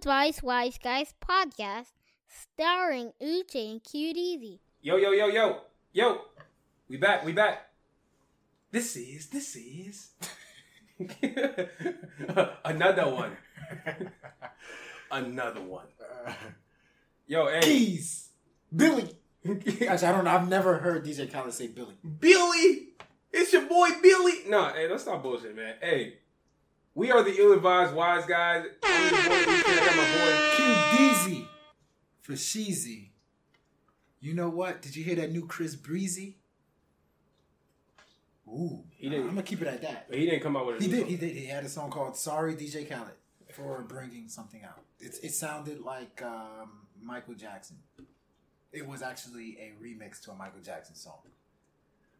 the Ill Advised Wise Guys podcast, starring Uche and Cute Easy. Yo, yo, yo, yo, yo. We back, we back. This is, this is another one. another one. Yo, hey. Keys. Billy. Actually, I don't know. I've never heard DJ Khaled say Billy. Billy! It's your boy Billy! No, hey, that's not stop bullshit, man. Hey, we are the ill-advised wise guys. I'm your boy. I got my boy. For Sheezy. You know what? Did you hear that new Chris Breezy? Ooh. He didn't- I'm going to keep it at that. He didn't come out with a He did. song. He did. He had a song called "Sorry, DJ Khaled" for bringing something out. It, it sounded like um, Michael Jackson. It was actually a remix to a Michael Jackson song.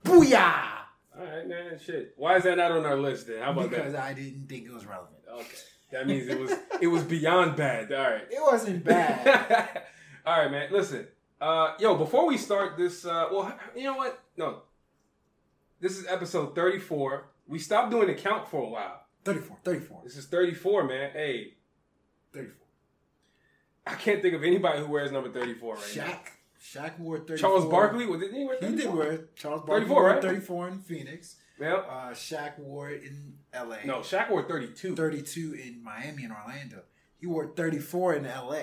Booyah! All right, man. Shit. Why is that not on our list then? How about Because that? Because I didn't think it was relevant. Okay. That means it was it was beyond bad. All right. It wasn't bad. All right, man. Listen, uh, yo, before we start this, uh, well, you know what? No, this is episode thirty-four. We stopped doing the count for a while. 34, 34, This is thirty-four, man. Hey, 34. I can't think of anybody who wears number thirty-four right Shaq. now. Shaq wore 34. Charles Barkley was it? He, wear He did wear Charles Barkley 34, wore right? 34 in Phoenix. Well, Uh, Shaq wore it in LA. no, Shaq wore thirty-two. 32 in Miami and Orlando. He wore 34 in LA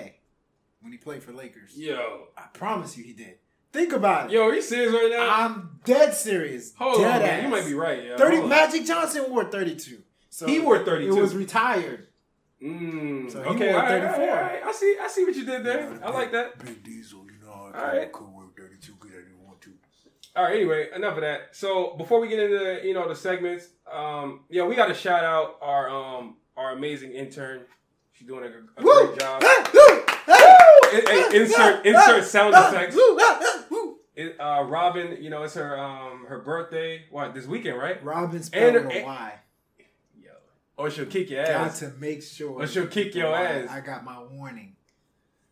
when he played for Lakers. Yo, I promise you he did. Think about it. yo, are you serious right now? I'm dead serious. Hold dead on, man. ass. You might be right. Yo. 30 Hold on. Magic Johnson wore 32. So He wore 32. It was retired. Mm, So he okay, wore all right, all right, 34. all right. I see. I see what you did there. I like that. Big Diesel, All right. could wear 32 because I didn't want to. All right. Anyway, enough of that. So before we get into you know the segments, um, yeah, we got to shout out our um our amazing intern. She's doing a, a great job. Insert insert sound effects. It, uh, Robin, you know, it's her um her birthday. What this weekend, right? Robin's And- with a and- Y. Yo, or she'll kick your Got ass. to make sure. Or she'll kick your ass. I got my warning.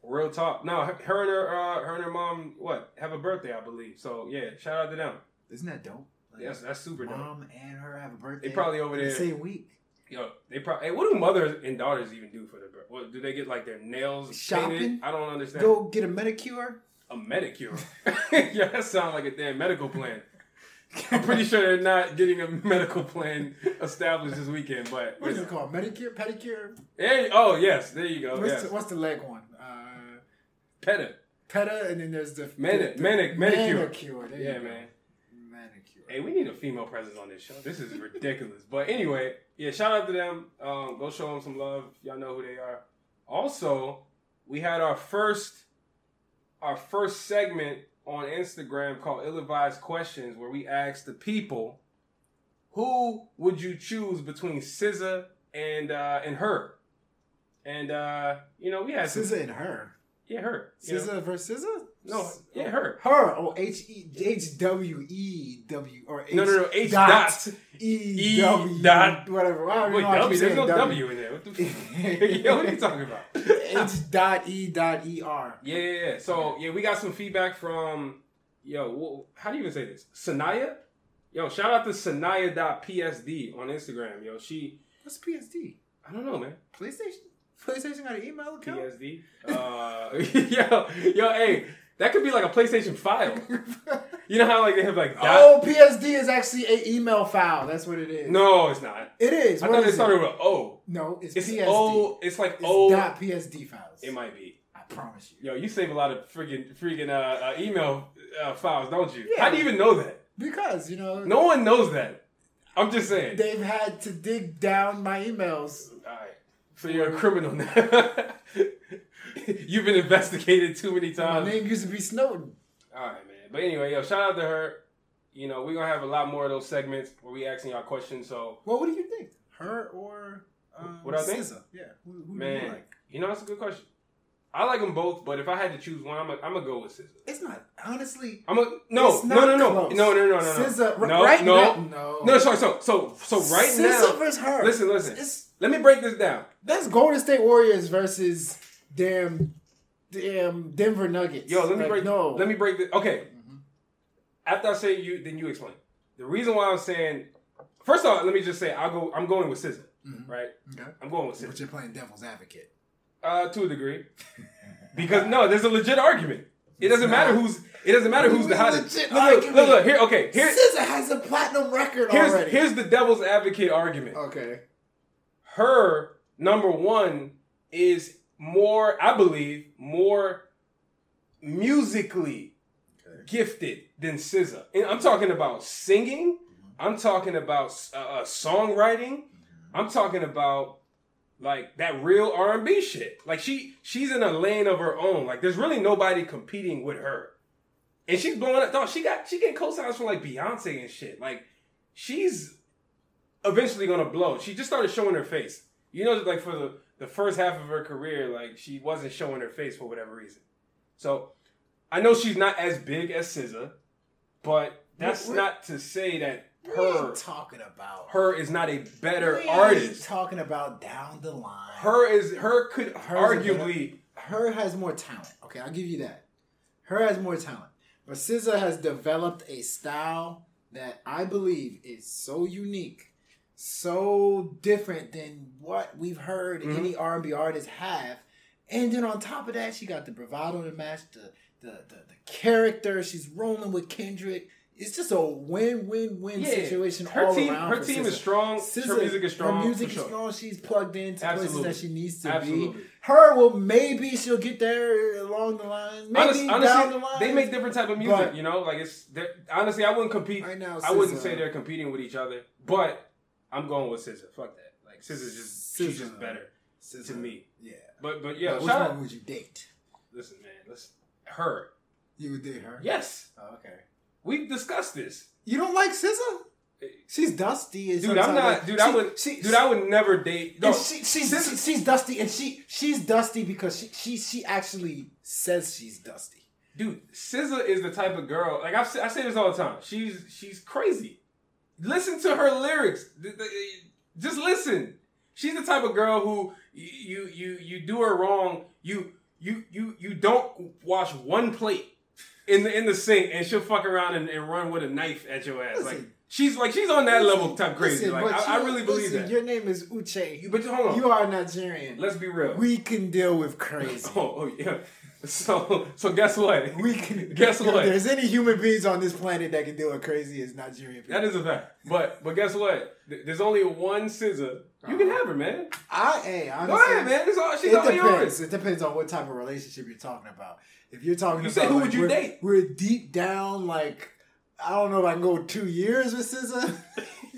Real talk. No, her, her and her uh, her and her mom what have a birthday, I believe. So yeah, shout out to them. Isn't that dope? Like, Yes, that's super dope. Mom and her have a birthday. They probably over in the there- same week. Yo, they probably. Hey, what do mothers and daughters even do for their birthday? What do they get like their nails Shopping? painted? I don't understand. Go get a manicure. A medicure. yeah, that sounds like a damn medical plan. I'm pretty sure they're not getting a medical plan established this weekend, but What is it called? Medicure, pedicure. Hey, oh yes, there you go. What's, Yes, the, what's the leg one? Peta. peta, and then there's the Mani- the- manic- manicure. Manicure. There Yeah, man. Manicure. Hey, we need a female presence on this show. This is ridiculous. but anyway, yeah, shout out to them. Um, go show them some love. Y'all know who they are. Also, we had our first our first segment on Instagram called Ill-Advised Questions, where we asked the people who would you choose between SZA and uh, and her. And uh, you know, we had some- SZA and her. Yeah, her. you know. SZA versus SZA. No, yeah, her. Oh, her. Oh, H E H W E W or H No, no, no. H dot. E W dot- whatever. Wait, know how to W. There's no W. W in there. What the fuck? Yo, what are you talking about? H dot E dot E R. Yeah, yeah, yeah. So yeah, we got some feedback from yo. How do you even say this? Sanaya. Yo, shout out to Sanaya.psd on Instagram. Yo, she. What's PSD? I don't know, man. PlayStation. PlayStation got an email account. PSD. Uh, yo, yo, hey, that could be like a PlayStation file. You know how like they have like dot? oh, PSD is actually an email file. That's what it is. No, it's not. it is. I What thought they is started it? with O. No, it's, It's PSD. O. It's like It's O. dot PSD files. It might be. I promise you. Yo, you save a lot of freaking freaking uh, uh, email uh, files, don't you? Yeah. How do you even know that? Because you know, No one knows that. I'm just saying. they've had to dig down my emails. All right. So you're a criminal now. You've been investigated too many times. My name used to be Snowden. All right, man. But anyway, yo, shout out to her. You know, we're gonna have a lot more of those segments where we asking y'all questions. So, Well, what do you think? Her or um, What I think? SZA? Yeah. Who, who do you man, like? you know that's a good question. I like them both, but if I had to choose one, I'm gonna I'm go with SZA. It's not honestly. I'm a no, It's no, not no, no, close. no, no, no, no, no, SZA, no, right no, now, no, no. Sorry, so, so, so right SZA now, versus her. listen, listen. It's, Let me break this down. that's Golden State Warriors versus damn, damn Denver Nuggets. Yo, let me Like, break. No, Let me break this. Okay. After I say you, then you explain. The reason why I'm saying, first off, let me just say I'll go. I'm going with SZA, Mhm. right? Okay. I'm going with But you're playing devil's advocate. uh, to a degree, because no, there's a legit argument. It doesn't matter who's. It doesn't matter who's the hottest. Legit Look, look, look, look, here. Okay, here, SZA has a platinum record here's already. here's the devil's advocate argument. okay. Her number one is more, I believe, more musically Okay. gifted than SZA. And I'm talking about singing. I'm talking about uh, uh, songwriting. I'm talking about like that real R&B shit. Like she she's in a lane of her own. Like there's really nobody competing with her. And she's blowing up. Dog, she got she getting co-signs from like Beyonce and shit. Like she's eventually gonna blow. She just started showing her face. You know, like for the the first half of her career, like she wasn't showing her face for whatever reason. So I know she's not as big as SZA, but that's We're- not to say that her talking about her is not a better artist. Talking about down the line. Her is her could Hers arguably her has more talent. Okay, I'll give you that. Her has more talent. But SZA has developed a style that I believe is so unique, so different than what we've heard Mhm. any R&B artist have. And then on top of that, she got the bravado to match the the, the, the character. She's rolling with Kendrick. It's just a win-win-win Yeah, situation her all team around. her team SZA. is strong. SZA, her music is strong. Her music for is strong. She's plugged into Absolutely. places that she needs to Absolutely. be. Her will maybe she'll get there along the line. Maybe honestly, down the line. they make different type of music. But- you know, like it's honestly, I wouldn't compete. Right now, I wouldn't say they're competing with each other, but I'm going with SZA. Fuck that. Like SZA's just she's just better to me. Yeah. But but yeah, But which one out. would you date? Listen, man, listen. Her. You would date her. Yes, Oh, okay. we've discussed this. You don't like SZA? Eh, she's dusty. And Dude, I'm not. like, dude, I would. She, dude, I would never date. No, she, she's SZA she's dusty, and she she's dusty because she she she actually says she's dusty. dude, SZA is the type of girl. Like I've, I say this all the time. She's she's crazy. Listen to her lyrics. Just listen. She's the type of girl who you you you do her wrong. You you you you don't wash one plate in the in the sink, and she'll fuck around and, and run with a knife at your ass. like she's like she's on that level type crazy. Listen, like I, I really believe listen, that. Your name is Uche. You- but hold on. You are Nigerian. Let's be real. We can deal with crazy. oh, oh yeah. So so guess what? We can Guess if what? There's any human beings on this planet that can deal with crazy is Nigerian people. That is a fact. But but guess what? There's only one scissor. You can uh-huh. have her, man. I hey, Go honestly, ahead, man. It's all, she's It all depends. yours. It depends on what type of relationship you're talking about. If you're talking You about said who like, would you we're, date? We're deep down, like I don't know if I can go two years with SZA.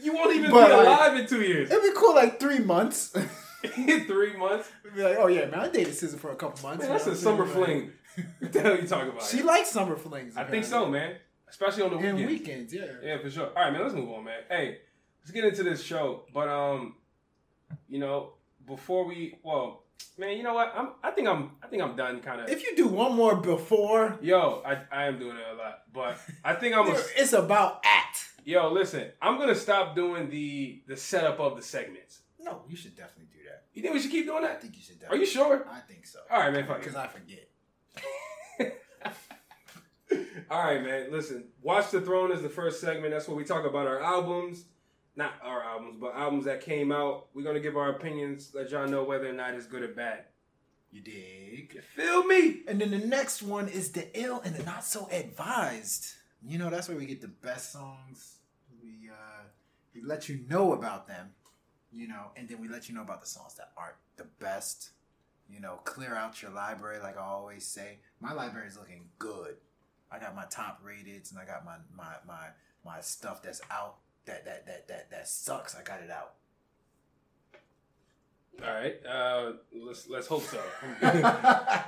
You won't even But, be like- alive in two years. It'd be cool, like three months. Three months. be like, oh yeah, man, I dated SZA for a couple months. Man, that's a summer saying? fling. What the hell are you talking about? She likes summer flings. I think so, man. Especially on the And weekend. weekends, yeah. Yeah, for sure. All right, man. Let's move on, man. Hey, let's get into this show. But um, you know, before we, well, man, you know what? I'm. I think I'm. I think I'm done. Kind of. If you do one more before, Yo, I, I am doing it a lot, but I think I'm. A, it's about at. yo, listen, I'm gonna stop doing the the setup of the segments. No, you should definitely do that. You think we should keep doing that? I think you should. Are you sure? I think so. All right, man. Fuck Because. I forget. All right, man. Listen, Watch the Throne is the first segment. That's where we talk about our albums, not our albums, but albums that came out. We're gonna give our opinions, let y'all know whether or not it's good or bad. You dig? You feel me? And then the next one is the ill and the not so advised. You know, that's where we get the best songs. We uh we let you know about them, you know, and then we let you know about the songs that aren't the best. You know, clear out your library, like I always say. My library is looking good. I got my top rateds and I got my my my my stuff that's out that that that that that sucks. I got it out. All right. Uh, let's let's hope so.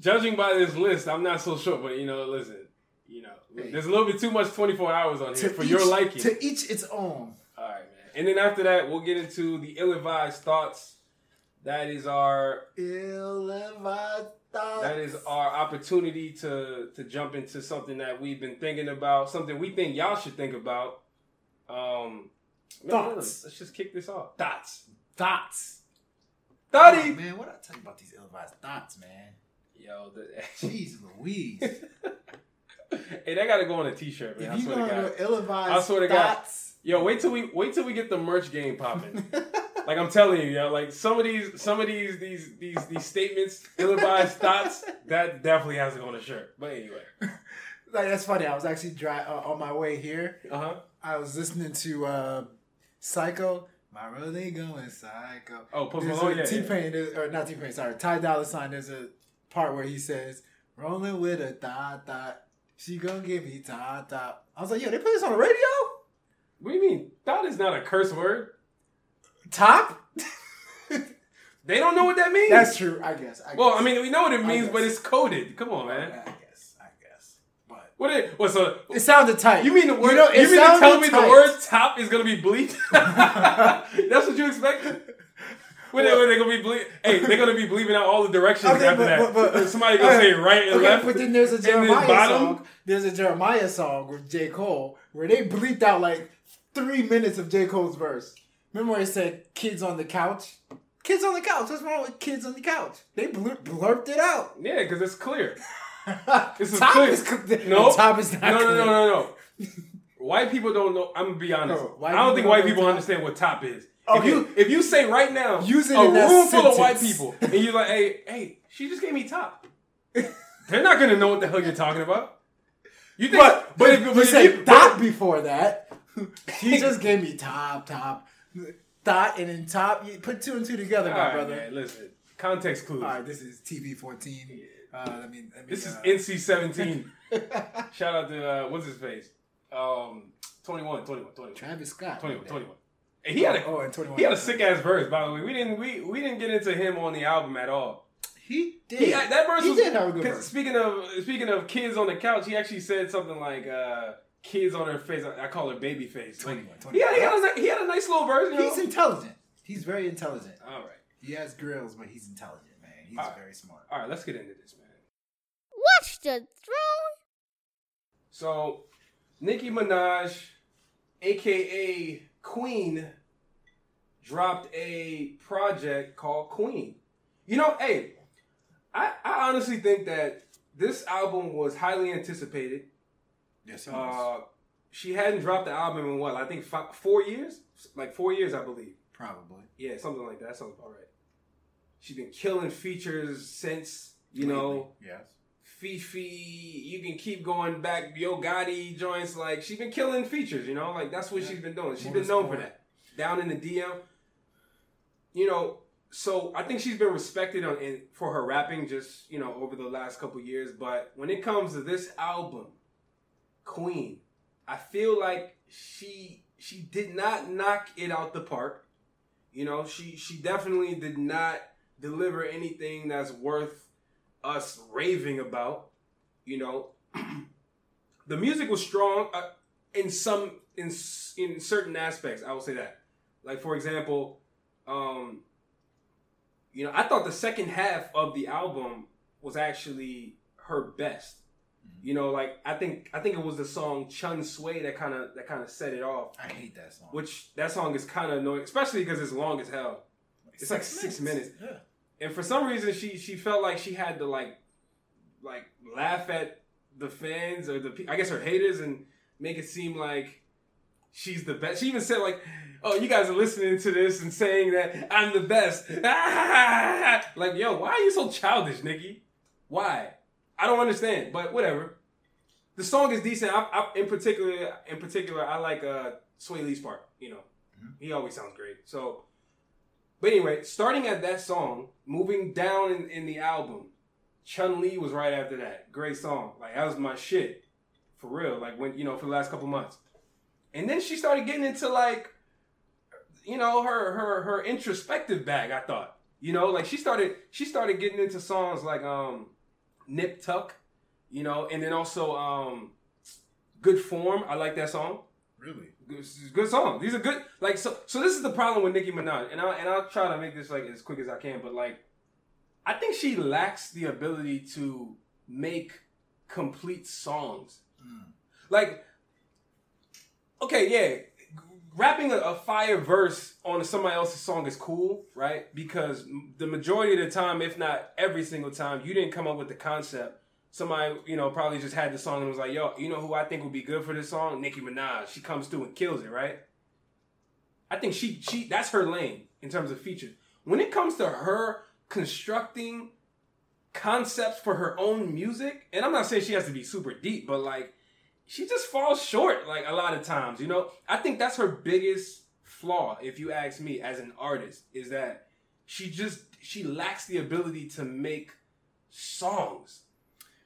Judging by this list, I'm not so sure, but you know, listen, you know, Hey. there's a little bit too much 24 hours on here for each, your liking. To each its own. All right, man. And then after that, we'll get into the ill-advised thoughts. That is our Ill-advised thoughts. that is our opportunity to to jump into something that we've been thinking about, something we think y'all should think about. Um, Thoughts. Let's just kick this off. Thoughts. thoughts. Thoughty. Oh, man, what I tell you about these ill-advised thoughts, man? Yo, the, Jeez Louise. hey, that got to go on a t-shirt, man. I if you swear to God. ill-advised I swear to God. thoughts, Yo, wait till we wait till we get the merch game popping. like I'm telling you, yo, like some of these some of these these these these statements, ill-advised thoughts, that definitely has to go on a shirt. But anyway, like that's funny. I was actually dri- uh, on my way here. uh huh. I was listening to uh, Psycho. My really going psycho. Oh, Post Malone, yeah, T yeah. Pain, or not T Pain, sorry, Ty Dolla Sign. There's a part where he says, "Rolling with a thought thought, she gonna give me thought thought." I was like, "Yo, they play this on the radio? What do you mean? Thought is not a curse word. Top? They don't know what that means. That's true. I guess. I well, guess. I mean, we know what it means, but it's coded. Come on, man. I guess. I guess. But What? It, what? So it sounded tight. you mean the word? You, know, it mean to tell me tight. the word "top" is gonna be bleeped? That's what you expected? When they, Well- they gonna be ble- Hey, they're gonna be bleeping out all the directions Okay, after but- that. but- but- Somebody gonna say right and okay, left. But then there's a Jeremih song. There's a Jeremih song with J. Cole where they bleeped out like three minutes of J. Cole's verse. Remember where it said "kids on the couch"? Kids on the couch. What's wrong with kids on the couch? They blur- blurped it out. Yeah, because it's clear. This is top clear. is cl- No, top is not no, no, no, no, no. White people don't know. I'm gonna be honest. No, I don't think white people top. understand what top is. Okay. If you if you say right now, it a room full of white people, and you're like, hey, hey, she just gave me top. They're not gonna know what the hell you're talking about. You think? But but if but you said you- dot before that, he just gave me top top dot and then top. You put two and two together, All my right, brother. man. Listen, context clues. All right, this is TV fourteen. Uh, let me, let me, This is uh, NC seventeen. Shout out to uh, what's his face? Um, 21, 21, 21. Travis Scott. 21, 21. And he had a Oh, and 21. he had a sick ass verse. By the way, we didn't we we didn't get into him on the album at all. He did. He, that verse He was did have a good verse. Speaking of speaking of kids on the couch, he actually said something like uh, "kids on her face." I I call her baby face. Like, 21, he, had, he, had a, he had a nice little verse. You know? He's intelligent. He's very intelligent. all right, He has grills, but he's intelligent, man. He's All right. very smart. all right. Let's get into this, man. Watch the throne. So, Nicki Minaj, aka Queen, dropped a project called Queen. You know, hey, I, I honestly think that this album was highly anticipated. Yes, he Uh, she hadn't dropped the album in what I think five, four years, like four years, I believe. Probably. Yeah, something like that. That sounds about right. She's been killing features since you know Yes. FEFE. You can keep going back. Yo Gotti joints. Like she's been killing features. You know, like that's what Yeah. she's been doing. She's been known for that. Down in the DM. You know, so I think she's been respected on in, for her rapping just you know over the last couple years. But when it comes to this album, Queen, I feel like she she did not knock it out the park. You know, she she definitely did not deliver anything that's worth us raving about. You know, the music was strong uh, in some in in certain aspects. I will say that. Like for example, um, you know, I thought the second half of the album was actually her best. You know, like I think I think it was the song Chun Swae that kind of that kind of set it off. I hate that song. Which that song is kind of annoying, especially because it's long as hell. It's like six minutes. Yeah. And for some reason, she she felt like she had to like like laugh at the fans or the I guess her haters and make it seem like she's the best. She even said like, "Oh, you guys are listening to this and saying that I'm the best." like, yo, why are you so childish, Nicki? Why? I don't understand. But whatever. The song is decent. I, I, in particular, in particular, I like uh, Swae Lee's part. You know, he always sounds great. So, but anyway, starting at that song, moving down in, in the album, Chun Li was right after that. Great song. Like that was my shit. For real. Like when you know, for the last couple months. And then she started getting into like you know, her her her introspective bag, I thought. You know, like she started she started getting into songs like um Nip Tuck, you know, and then also um Good Form. I like that song. Really? Good, good song. These are good. Like so. So this is the problem with Nicki Minaj, and I and I'll try to make this like as quick as I can. But like, I think she lacks the ability to make complete songs. Like, okay, yeah, rapping a, a fire verse on somebody else's song is cool, right? Because the majority of the time, if not every single time, you didn't come up with the concept. Somebody, you know, probably just had the song and was like, "Yo, you know who I think would be good for this song? Nicki Minaj. She comes through and kills it, right?" I think she she that's her lane in terms of features. When it comes to her constructing concepts for her own music, and I'm not saying she has to be super deep, but like she just falls short like a lot of times, you know? I think that's her biggest flaw, if you ask me, as an artist, is that she just she lacks the ability to make songs.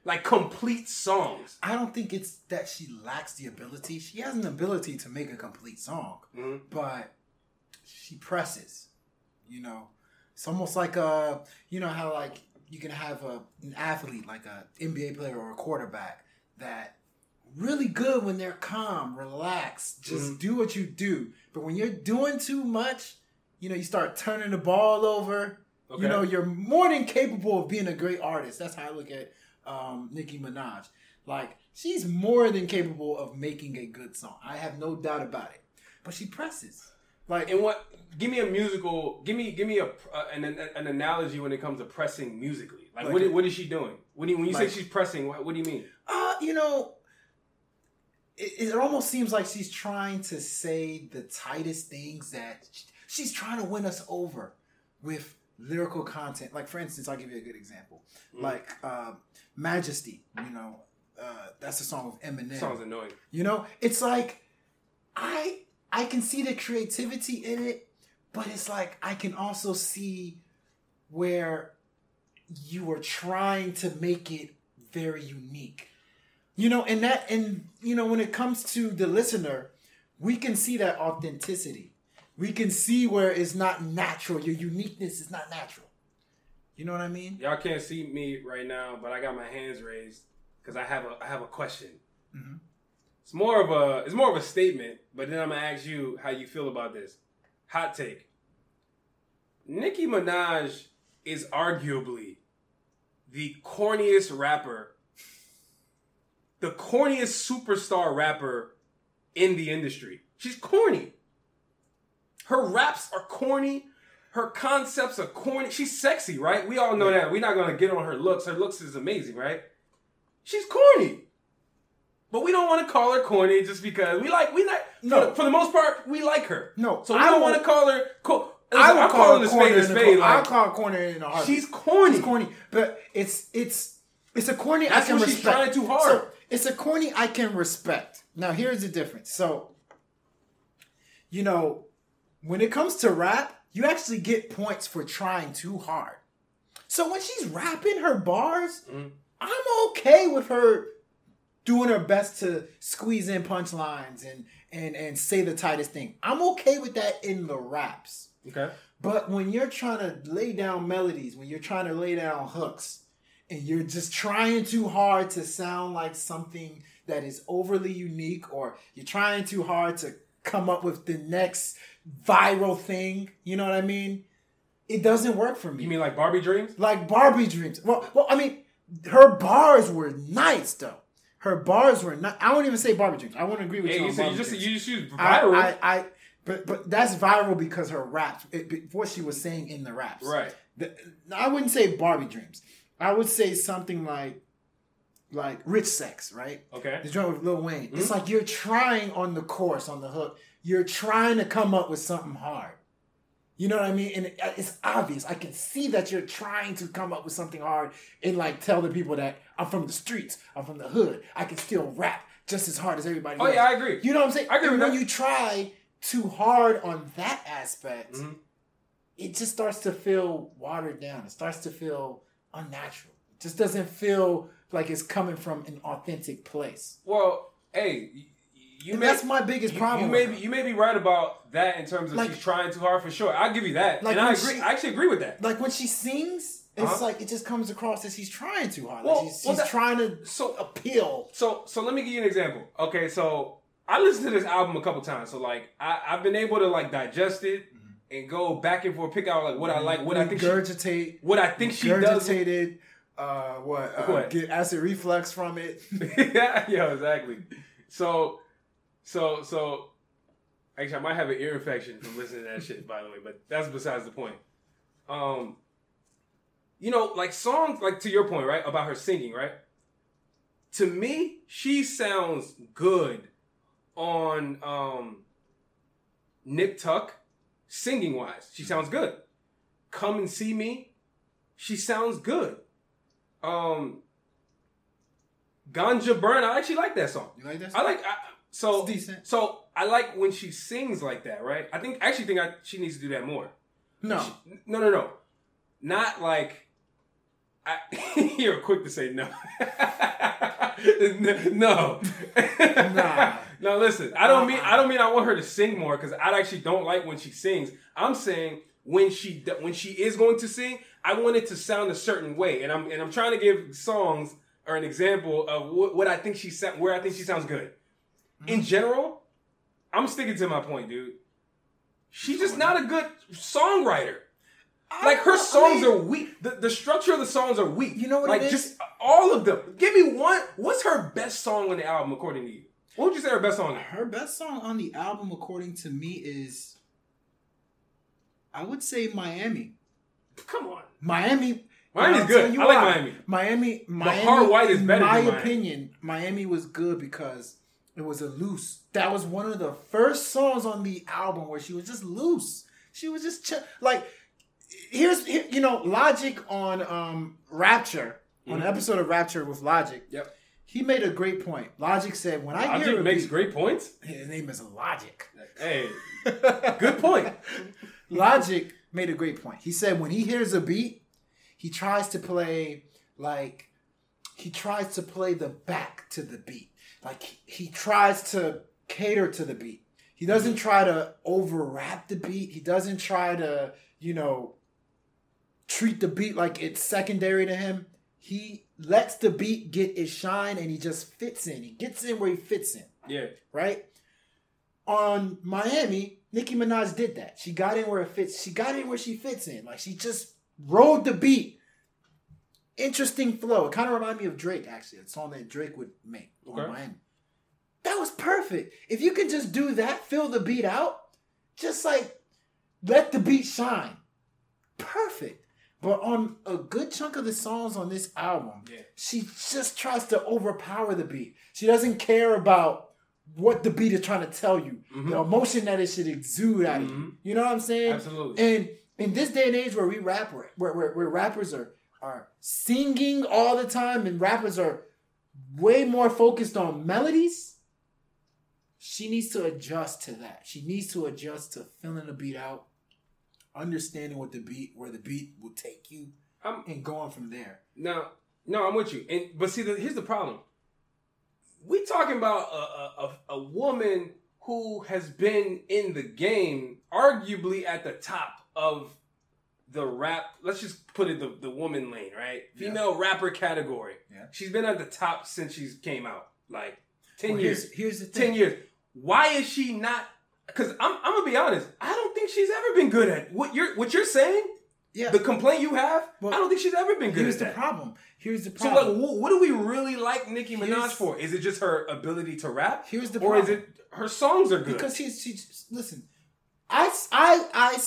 Like complete songs. I don't think it's that she lacks the ability. She has an ability to make a complete song, Mhm. but she presses. You know, it's almost like a you know how like you can have a an athlete like a NBA player or a quarterback that really good when they're calm, relaxed, just Mhm. do what you do. But when you're doing too much, you know, you start turning the ball over. Okay. You know, you're more than capable of being a great artist. That's how I look at um, Nicki Minaj. Like, she's more than capable of making a good song. I have no doubt about it. But she presses. Like, And what? Give me a musical. Give me give me a uh, an, an analogy when it comes to pressing musically. Like, Like what, what is she doing? Do you, when you Like- say she's pressing? What, what do you mean? uh, you know, it, it almost seems like she's trying to say the tightest things that she's trying to win us over with lyrical content. Like, for instance, I'll give you a good example. Mm. Like, uh, Majesty, you know, uh, that's a song of Eminem. Sounds annoying. You know, it's like I I can see the creativity in it, but it's like I can also see where you are trying to make it very unique. You know, and that and you know when it comes to the listener, we can see that authenticity. We can see where it's not natural. Your uniqueness is not natural. You know what I mean? Y'all can't see me right now, but I got my hands raised because I have a I have a question. Mhm. It's more of a it's more of a statement, but then I'm gonna ask you how you feel about this. Hot take. Nicki Minaj is arguably the corniest rapper, the corniest superstar rapper in the industry. She's corny. Her raps are corny. Her concepts are corny. She's sexy, right? We all know that. We're not gonna get on her looks. Her looks is amazing, right? She's corny. But we don't want to call her corny just because we like we like No. for, for the most part we like her. No, so we I don't want to call her. Co- I would calling her a corner spade the spade. I'll Like call her corner in a heart. she's corny. It's corny, but it's it's it's a corny That's I can what she's trying too hard. So it's a corny I can respect. Now here's the difference. So you know, when it comes to rap, you actually get points for trying too hard. So when she's rapping her bars, Mhm. I'm okay with her doing her best to squeeze in punchlines and and and say the tightest thing. I'm okay with that in the raps. Okay. But when you're trying to lay down melodies, when you're trying to lay down hooks, and you're just trying too hard to sound like something that is overly unique, or you're trying too hard to come up with the next viral thing, you know what I mean? it doesn't work for me. You mean like Barbie Dreams? like Barbie dreams. Well, well, I mean, her bars were nice though. Her bars were not. I won't even say Barbie dreams. I won't agree with you. you, said, you just you just used I, viral. I, I, but but that's viral because her raps, it, what she was saying in the raps. right. The- I wouldn't say Barbie dreams. I would say something like, like rich sex, right? Okay. The joint with Lil Wayne. It's Mm-hmm. like you're trying on the course, on the hook. You're trying to come up with something hard. You know what I mean? And it, it's obvious. I can see that you're trying to come up with something hard and like tell the people that I'm from the streets, I'm from the hood. I can still rap just as hard as everybody Oh else. yeah, I agree. You know what I'm saying? I agree And when that. you try too hard on that aspect, Mhm. it just starts to feel watered down. It starts to feel unnatural. It just doesn't feel like it's coming from an authentic place. Well, hey, you may, that's my biggest you- problem. You, may be you may be right about that in terms of Like- she's trying too hard for sure. I'll give you that, Like and I agree. she- I actually agree with that. like when she sings, it's Uh-huh. like it just comes across as he's trying too hard. Well- like she's, well, she's that- trying to So appeal. So so let me give you an example. Okay, so I listened to this album a couple times. So like I, I've been able to like digest it and go back and forth, pick out like what I like, what I think she, regurgitate, what I think she does. regurgitated. Uh, what? Uh, What? Get acid reflux from it. yeah, yeah, exactly. So so so actually I might have an ear infection from listening to that shit, by the way, but that's besides the point. Um you know, like songs like to your point, right, about her singing, right? To me, she sounds good on um Nip Tuck singing wise. She sounds good. Come and see me. She sounds good. Um Ganja Burn, I actually like that song. You like that? I like I, so It's decent. So I like when she sings like that, right? I think I actually think I, she needs to do that more. no. She- no, no, no, not like. I, you're quick to say no. no, Nah. no. Listen, I don't mean I don't mean I want her to sing more because I actually don't like when she sings. I'm saying when she when she is going to sing, I want it to sound a certain way, and I'm and I'm trying to give songs or an example of what, what I think she sa- where I think she sounds good. In general, I'm sticking to my point, dude. She's just not a good songwriter. Like her I songs mean- are weak. The, the structure of the songs are weak. You know what it is? Like it is? just all of them. Give me one. What's her best song on the album according to you? What would you say her best song? Her best song on the album, according to me, is I would say Miami. Come on. Miami. Miami's good. you I like why. Miami. Miami. Miami. Hard White is better. in My opinion, Miami was good because it was a loose. That was one of the first songs on the album where she was just loose. She was just chill. like. Here's here, you know Logic on um Rapture on Mhm. an episode of Rapture with Logic. Yep. He made a great point. Logic said, "When I hear Logic makes beat- great points. his name is Logic." Hey, good point. Logic made a great point. He said when he hears a beat, he tries to play like he tries to play the back to the beat. Like he, tries to cater to the beat. He doesn't try to over rap the beat. He doesn't try to, you know, treat the beat like it's secondary to him. He lets the beat get its shine and he just fits in. He gets in where he fits in Yeah. right? On Miami, Nicki Minaj did that. She got in where it fits. She got in where she fits in. Like she just rode the beat. Interesting flow. It kind of reminded me of Drake, actually. A song that Drake would make Okay. on Miami. That was perfect. If you can just do that, fill the beat out, just like let the beat shine. Perfect. But on a good chunk of the songs on this album, Yeah. she just tries to overpower the beat. She doesn't care about what the beat is trying to tell you, Mhm. the emotion that it should exude out of you. Mhm. You know what I'm saying? Absolutely. And in this day and age where we rap, where, where, where rappers are are singing all the time and rappers are way more focused on melodies, she needs to adjust to that. She needs to adjust to filling the beat out, understanding what the beat, where the beat will take you, I'm, and going from there. Now, no, I'm with you. And but see, the, here's the problem. We talking about a, a, a, woman who has been in the game, arguably at the top of the rap. Let's just put it the, the woman lane, right? Yeah. Female rapper category. Yeah. She's been at the top since she came out, like ten Well, years. here's, here's the Ten years. Why is she not? Because I'm, I'm gonna be honest. I don't think she's ever been good at what you're what you're saying. Yeah. the complaint you have, Well, I don't think she's ever been good Here's at the that. problem. Here's the So problem. like, wh- what do we really like Nicki Minaj Here's- for? Is it just her ability to rap? Here's the problem. or is it her songs are good? because she's she's listen. I, I, I,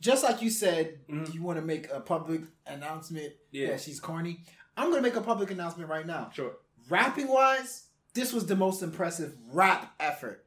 just like you said, Mhm. you want to make a public announcement Yeah. that she's corny. I'm gonna make a public announcement right now. sure. Rapping wise, this was the most impressive rap effort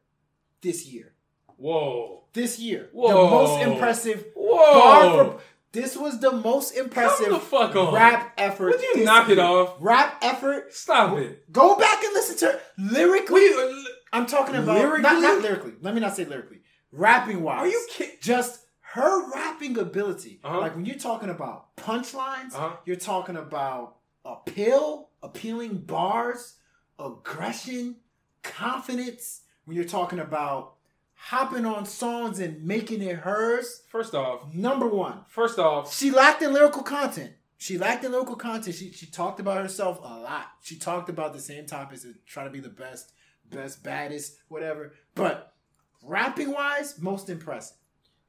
this year. Whoa. This year, Whoa. the most impressive Whoa. bar for. This was the most impressive the fuck on. rap effort. Would you knock it off? Rap effort. Stop it. Go back and listen to her. lyrically. We, uh, I'm talking about Lyrically? not not lyrically. Let me not say lyrically. Rapping wise. are you kidding? just her rapping ability. Uh-huh. Like when you're talking about punchlines, Uh-huh. you're talking about appeal, appealing bars, aggression, confidence. When you're talking about hopping on songs and making it hers, First off, number one. first off, She lacked in lyrical content. She lacked in lyrical content. She she talked about herself a lot. She talked about the same topics and trying to be the best, best, baddest, whatever. But rapping wise, most impressive.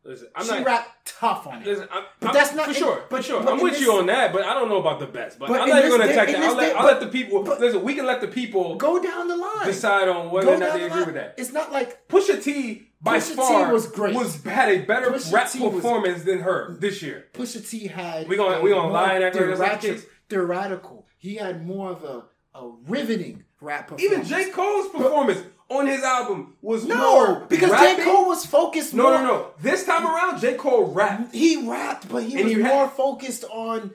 Listen, I'm she not. rapped tough on it. Listen, I'm, But I'm- that's not- for sure. but- for sure, but I'm with this- you on that, but I don't know about the best. But, But I'm not even going to attack that. I'll let, day- I'll but- let the people. listen, we can let the people Go down the line. decide on whether or not they the agree line. with that. It's not like Pusha T by Pusha T far was great. was had a better Pusha rap T was- performance than her this year. Pusha T had. We gonna- we gonna lie and act like that's not the theoretic- Theoretical. He had more of a, a riveting rap performance. Even J Cole's performance on his album was No, more because rapping. J Cole was focused. No, more, no, no. This time around, J Cole rapped. He rapped, but he And was he more focused on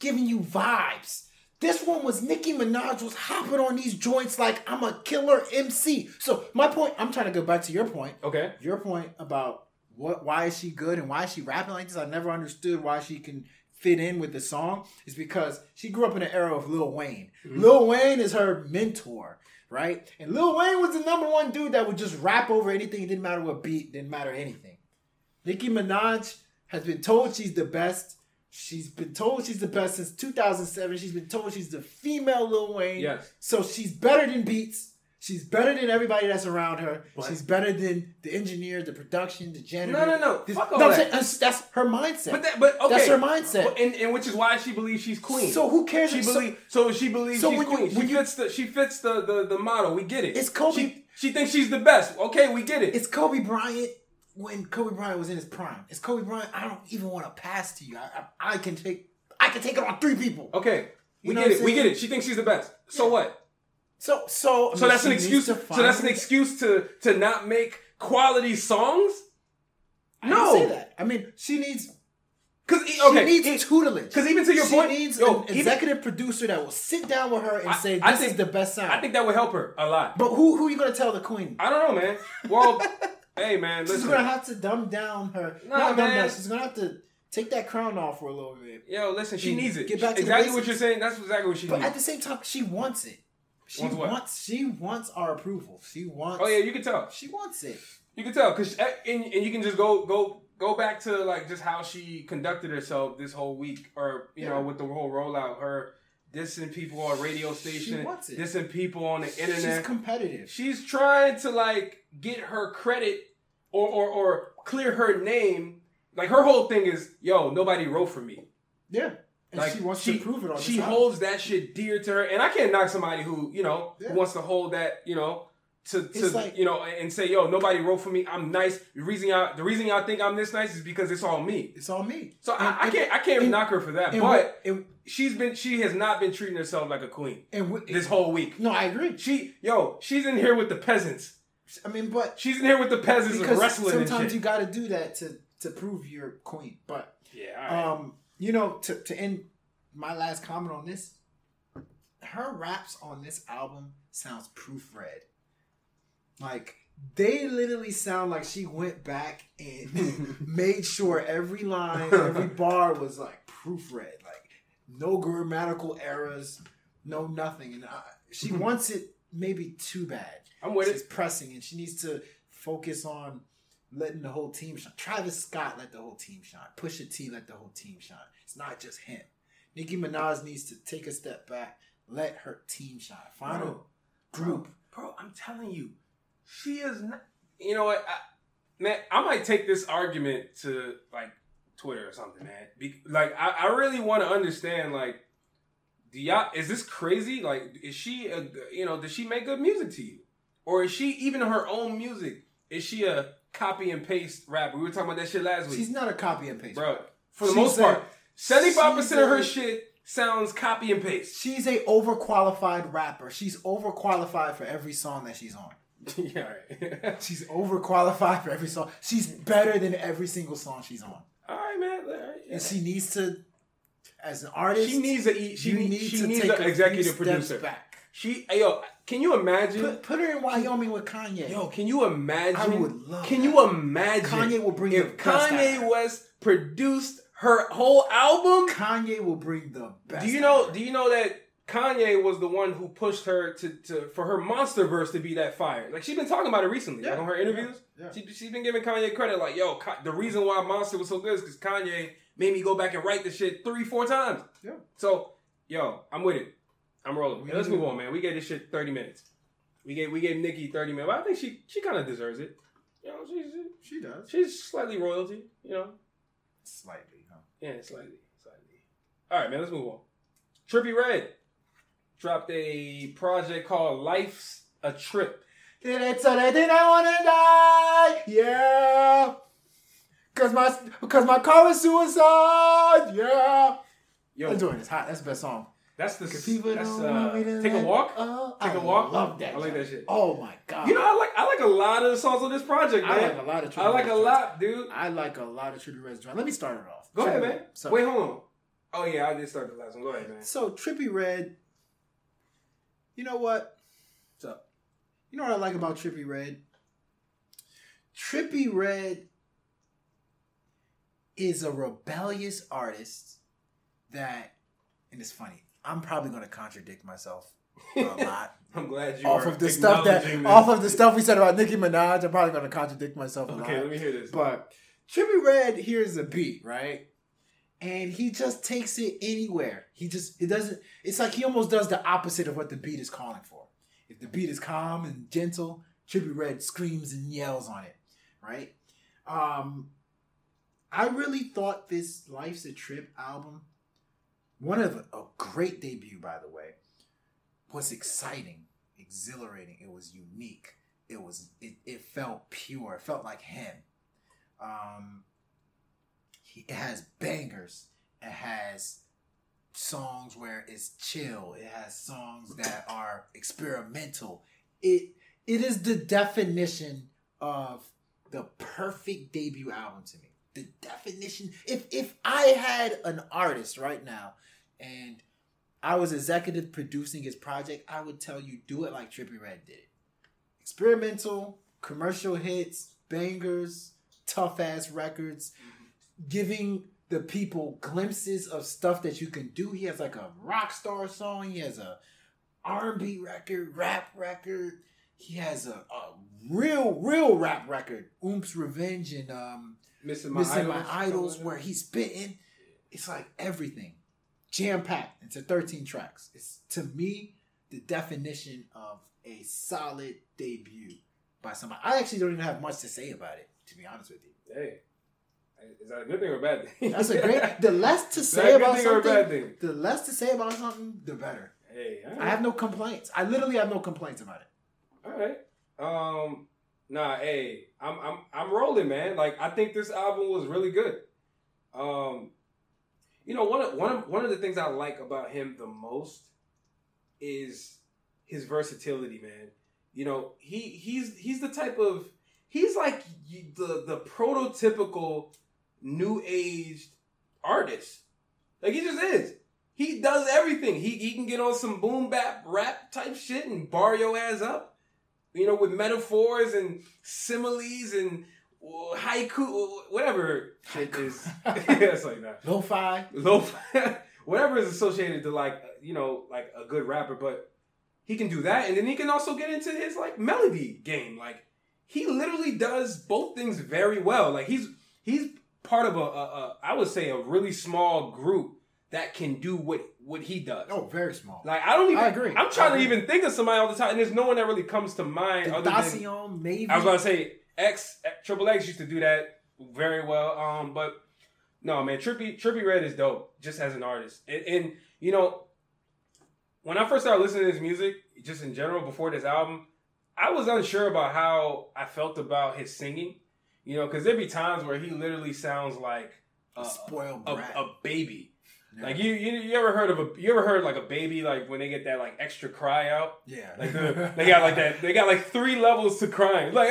giving you vibes. This one was Nicki Minaj was hopping on these joints like I'm a killer MC. So my point, I'm trying to go back to your point. Okay. Your point about what why is she good and why is she rapping like this? I never understood why she can fit in with the song. Is because she grew up in an era of Lil Wayne. Mm-hmm. Lil Wayne is her mentor, right? And Lil Wayne was the number one dude that would just rap over anything. It didn't matter what beat, didn't matter anything. Nicki Minaj has been told she's the best. She's been told she's the best since 2007. She's been told she's the female Lil Wayne. Yes. So she's better than Beats. She's better than everybody that's around her. What? She's better than the engineer, the production, the janitor. No, no, no. This- Fuck all I'm that. that's, uh, that's her mindset. But that, but okay. That's her mindset. But- and, and which is why she believes she's queen. so who cares? she So- believe so she believes so she's when you- queen. when she you- fits the she fits the, the the model. We get it. It's Kobe- She, she thinks she's the best. Okay, we get it. It's Kobe Bryant when Kobe Bryant was in his prime. It's Kobe Bryant. I don't even want to pass to you. I, I, I can take I can take it on three people. okay. We You know get it. We get it. She thinks she's the best. So Yeah. what? So so So that's an excuse. to So that's an excuse to to not make quality songs. I No. say that. I mean, she needs Cause e- she okay, needs e- tutelage. 'cause even to your point. she point, needs yo, an even- executive producer that will sit down with her and I- say, "This I is the best sound." I think that would help her a lot. but who who are you gonna tell the queen? I don't know, man. Well, hey, man, She's gonna have to dumb down her. Nah, not dumb man. down. She's gonna have to take that crown off for a little bit. Yo, listen, she Get- needs it. get back to exactly what you're saying. That's exactly what she But needs. at the same time, she wants it. She Wants wants. She wants our approval. She wants. oh yeah, you can tell. She wants it. You can tell because eh, and, and you can just go go go back to like just how she conducted herself this whole week, or you know, with the whole rollout, her dissing people on radio station, wants it. dissing people on the internet. She's competitive. She's trying to like get her credit or, or or clear her name. Like her whole thing is, yo, nobody wrote for me. yeah, and Like she wants to prove it on. She holds that shit dear to her, and I can't knock somebody who you know Yeah. who wants to hold that you know to to like- you know and say yo nobody wrote for me. I'm nice. The reason y'all the reason y'all think I'm this nice is because it's all me. It's all me. So And- I, I can't I can't and- knock her for that. but and- she's been she has not been treating herself like a queen and this whole week. No, I agree. She yo she's in here with the peasants. I mean, but She's in here with the peasants because of wrestling and sometimes you got to do that to to prove you're queen. But yeah. all right. um, you know, to to end my last comment on this, her raps on this album sounds proofread. Like they literally sound like she went back and made sure every line, every bar was like proofread, like no grammatical errors, no nothing. And I, she wants it maybe too bad. I'm with She's it. pressing, and she needs to focus on letting the whole team shine. Travis Scott let the whole team shine. Pusha T let the whole team shine. It's not just him. Nicki Minaj needs to take a step back, let her team shine. Final Bro. group. Bro, I'm telling you, she is not. You know what, I, man? I might take this argument to like Twitter or something, man. Be, like I, I really want to understand like do y'all is this crazy? Like is she a you know, does she make good music to you? Or is she even her own music? Is she a copy and paste rapper? We were talking about that shit last week. She's not a copy and paste. Bro, for the She's most a- part, 75% of her shit sounds copy and paste. She's a overqualified rapper. She's overqualified for every song that she's on. yeah, right. She's overqualified for every song. She's better than every single song she's on. All right, man. All right, yeah. And she needs to, as an artist, She needs a e- she need- she to needs take an a executive producer. back. She, yo, can you imagine? Put, put her in Wyoming with Kanye. yo, can you imagine? I would love Can that. you imagine? Kanye will bring if the best out Kanye. West produced her whole album. Kanye will bring the best. Do you know? Do you know that Kanye was the one who pushed her to, to for her monster verse to be that fire? Like she's been talking about it recently, like Yeah, on her interviews. yeah, yeah. She, she's been giving Kanye credit, like, yo, the reason why Monster was so good is because Kanye made me go back and write the shit three, four times. Yeah. So, yo, I'm with it. I'm rolling. Hey, let's move on, man. We gave this shit 30 minutes. We gave we gave Nicki 30 minutes. But I think she she kind of deserves it. You know, she's She does. she's slightly royalty. You know, Slightly, huh? yeah, slightly, slightly. All right, man. Let's move on. Trippie Redd dropped a project called "Life's a Trip." Did it so they didn't wanna die? Yeah. Cause my cause my car was suicide. Yeah. Yo, I'm doing this hot. That's the best song. That's the people that's uh, take a walk. Oh, Take I a walk. Love that. I like that shit. Oh my god. You know, I like I like a lot of the songs on this project, I like a lot of. Trippie I like Redd a lot, dude. I like a lot of Trippie Redd's. Let me start it off. Go ahead, man. So, Wait, hold on. Oh yeah, I did start the last one. Go ahead, man. So Trippie Redd, you know what? What's up? You know what I like about Trippie Redd? Trippie Redd is a rebellious artist that, and it's funny. I'm probably going to contradict myself a lot I'm glad you off of the stuff that this. off of the stuff we said about Nicki Minaj. I'm probably going to contradict myself a lot. Okay, let me hear this. But Trippie Redd hears a beat, right? And he just takes it anywhere. He just it doesn't it's like he almost does the opposite of what the beat is calling for. If the beat is calm and gentle, Trippie Redd screams and yells on it, right? Um I really thought this Life's a Trip album, one of a great debut by the way, was exciting, exhilarating, it was unique. It was it, it felt pure. It felt like him. Um, he, it has bangers. It has songs where it's chill. It has songs that are experimental. It it is the definition of the perfect debut album to me. The definition. If if I had an artist right now and I was executive producing his project, I would tell you do it like Trippie Redd did. Experimental, commercial hits, bangers, tough ass records, giving the people glimpses of stuff that you can do. He has like a rock star song. He has a R&B record, rap record. He has a, a real, real rap record. Oomp's Revenge and um, missing my Missing idols, My Idols, where he's spitting. It's like everything. Jam packed. into 13 tracks. It's to me the definition of a solid debut by somebody. I actually don't even have much to say about it, to be honest with you. Hey, is that a good thing or a bad thing? That's a great. The less to say that a good about thing or a bad something, the less to say about something, the better. Hey, all I have no complaints. I literally have no complaints about it. All right. Um. Nah. Hey, I'm I'm I'm rolling, man. Like I think this album was really good. Um. You know, one of one of one of the things I like about him the most is his versatility, man. You know, he he's he's the type of he's like the the prototypical new age artist. Like he just is. He does everything. He he can get on some boom bap rap type shit and bar your ass up. You know, with metaphors and similes and uh, haiku, whatever shit is. it's like that. Lo-fi. Low, whatever is associated to like you know like a good rapper, but he can do that, and then he can also get into his like melody game. Like he literally does both things very well. Like he's he's part of a, a, a I would say a really small group that can do what what he does. Oh, very small. Like I don't even. I agree. I'm trying I to even think of somebody all the time, and there's no one that really comes to mind. Other than, maybe. I was to say X Triple X used to do that very well. Um, but No, man, Trippie Trippie Redd is dope, just as an artist. And, and you know, when I first started listening to his music, just in general, before this album, I was unsure about how I felt about his singing. You know, because there'd be times where he literally sounds like A a, spoiled a, a baby. Yeah. Like you, you, you ever heard of a, you ever heard like a baby like when they get that like extra cry out? yeah. Like the, they got like that. They got like three levels to crying. Like,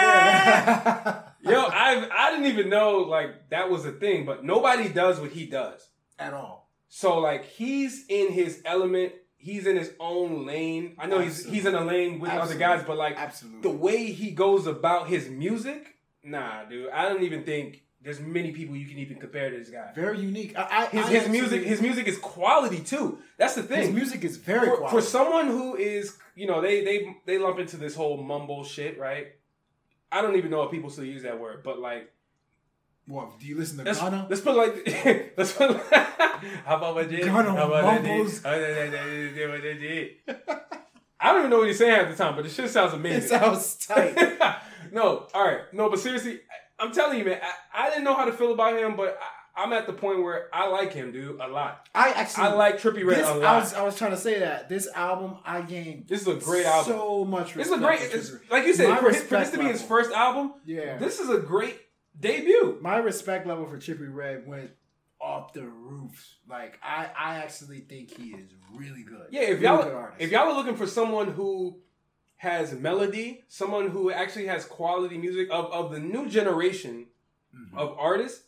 Yeah. yo, I I didn't even know like that was a thing. But nobody does what he does. At all. So like he's in his element. He's in his own lane. I know he's he's in a lane with Absolutely. other guys, but like Absolutely. the way he goes about his music, nah, dude. I don't even think there's many people you can even compare to this guy. very unique. I, I, His I his music his music is quality too. That's the thing. His music is very for, quality. for someone who is, you know, they they they lump into this whole mumble shit, right? I don't even know if people still use that word, but like, What, do you listen to let's, Gunna? let's put like, let's put. it- How about what did? Gunna How about mumbles. How about that did? What they did? I don't even know what he's saying half the time, but the shit sounds amazing. It sounds tight. no, all right, no, but seriously, I, I'm telling you, man, I, I didn't know how to feel about him, but I, I'm at the point where I like him, dude, a lot. I actually I like Trippie Redd this, a lot. I was I was trying to say that this album I gained this is a great album. so much. It's a respect great, it's, like you said, for, his, for this to be his first album, Yeah, this is a great debut. my respect level for Chippy Red went off the roof. Like I I actually think he is really good. Yeah, if Really y'all if y'all are looking for someone who has melody, someone who actually has quality music of, of the new generation Mhm. of artists,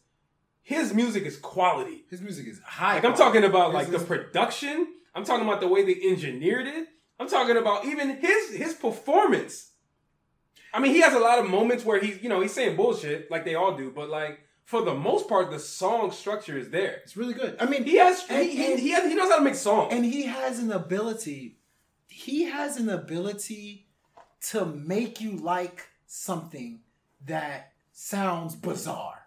his music is quality. his music is high. Like I'm talking about like His- the production. I'm talking about the way they engineered it. I'm talking about even his his performance. I mean, he has a lot of moments where he's you know he's saying bullshit like they all do, but like for the most part, the song structure is there. It's really good. I mean, He has And- he, he, he, has, he knows how to make songs. and he has an ability. He has an ability to make you like something that sounds bizarre.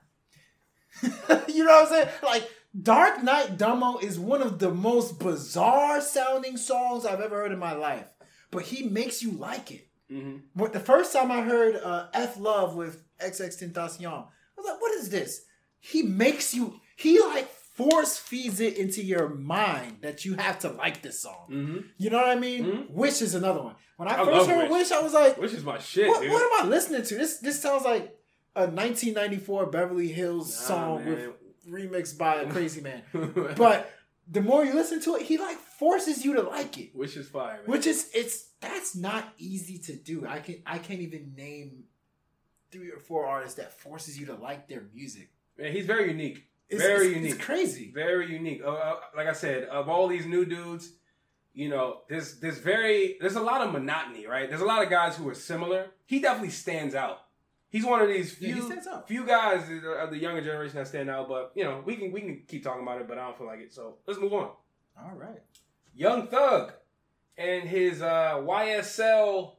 you know what I'm saying? Like Dark Knight Dummo is one of the most bizarre sounding songs I've ever heard in my life, but he makes you like it. Mhm. But the first time I heard uh, F Love with XXXTentacion, I was like, what is this? He makes you, he like force feeds it into your mind that you have to like this song. Mhm. You know what I mean? Mhm. Wish is another one. When I, I first heard Wish. Wish. I was like, Wish is my shit, what, what am I listening to? This this sounds like a 1994 Beverly Hills Nah, song man. with remixed by a crazy man. But the more you listen to it, he like forces you to like it. which is fire, man. Which is it's that's not easy to do. I can I can't even name three or four artists that forces you to like their music. man, he's very unique. It's, very it's- unique. It's crazy. Very unique. Uh, uh, like I said, of all these new dudes, you know, there's there's very there's a lot of monotony, right? There's a lot of guys who are similar. He definitely stands out. He's one of these few out. few guys of the younger generation that stand out. But you know, we can we can keep talking about it, but I don't feel like it. So let's move on. All right. Young Thug and his uh, YSL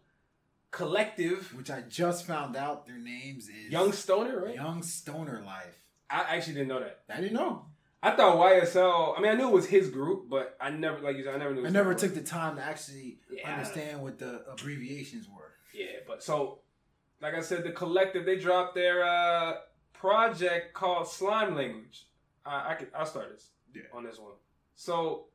collective, Which I just found out their names is Young Stoner, right? Young Stoner Life. I actually didn't know that. I didn't know. I thought YSL. I mean, I knew it was his group, but I never, like you said, I never knew. I never took group. the time to actually Yeah. understand what the abbreviations were. Yeah, but so, like I said, the collective they dropped their uh project called Slime Language. I, I can I'll start this Yeah. on this one. So,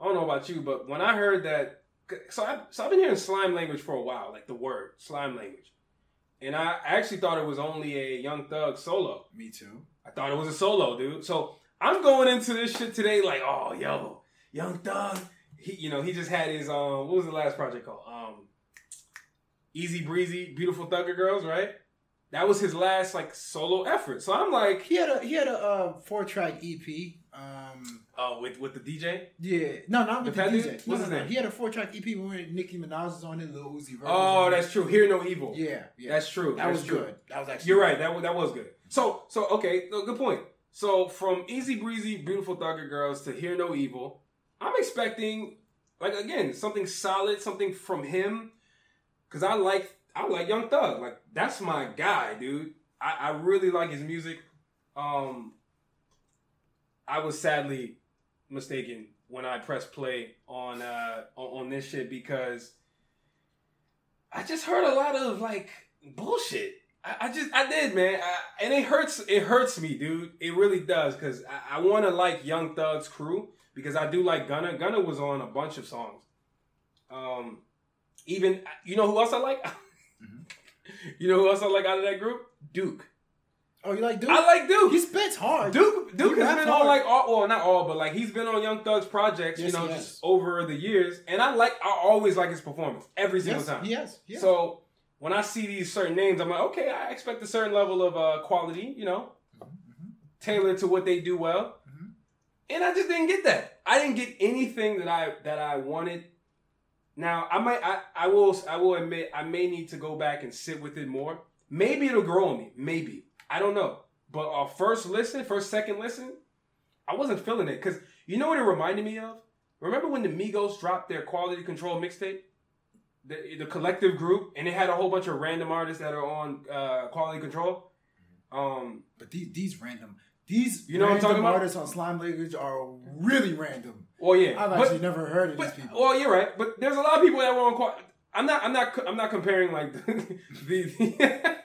I don't know about you, but when I heard that, so I so I've been hearing slime language for a while, like the word slime language, and I actually thought it was only a Young Thug solo. Me too. I thought it was a solo, dude. So I'm going into this shit today like, oh, yo, Young Thug. He, you know, he just had his um, what was the last project called? Um, Easy Breezy, Beautiful Thugger Girls, right? That was his last like solo effort. So I'm like, He had a he had a uh, four track EP. Um, oh, with with the DJ. yeah, no, not with The the, DJ. What's no, his no. name? He had a four track EP when Nicki Minaj was on it, Lil Uzi Vert. Oh, that's true. Hear No Evil. yeah, yeah. That's true. that That's was true. good. That was actually You're right. That was, that was good. So so okay, no, good point. So from Easy Breezy, Beautiful Thugger Girls to Hear No Evil, I'm expecting like again something solid, something from him, because I like I like Young Thug. Like that's my guy, dude. I, I really like his music. Um, I was sadly mistaken when I press play on uh on, on this shit because I just heard a lot of like bullshit. I, I just I did, man, I, and it hurts. It hurts me, dude. It really does because I, I want to like Young Thug's crew because I do like Gunna. Gunna was on a bunch of songs. Um, even you know who else I like? you know who else I like out of that group? Duke. Oh, you like Duke? I like Duke. He spits hard. Duke Duke He has been on like all well not all but like he's been on Young Thug's projects Yes, you know just over the years and I like I always like his performance every single Yes, time. He has. So when I see these certain names, I'm like, okay, I expect a certain level of uh, quality, you know, tailored to what they do well. Mhm. And I just didn't get that. I didn't get anything that I that I wanted. Now I might I, I will I will admit I may need to go back and sit with it more. Maybe it'll grow on me. Maybe I don't know. But our first listen, first second listen, I wasn't feeling it because you know what it reminded me of. Remember when the Migos dropped their Quality Control mixtape? the, the collective group, and it had a whole bunch of random artists that are on uh, Quality Control. Um, But these these random these You know what I'm talking about? artists on Slime Language are really random. well, yeah, I've but, actually never heard of but these people. well, you're right. But there's a lot of people that were on. I'm not. I'm not. I'm not comparing like the. the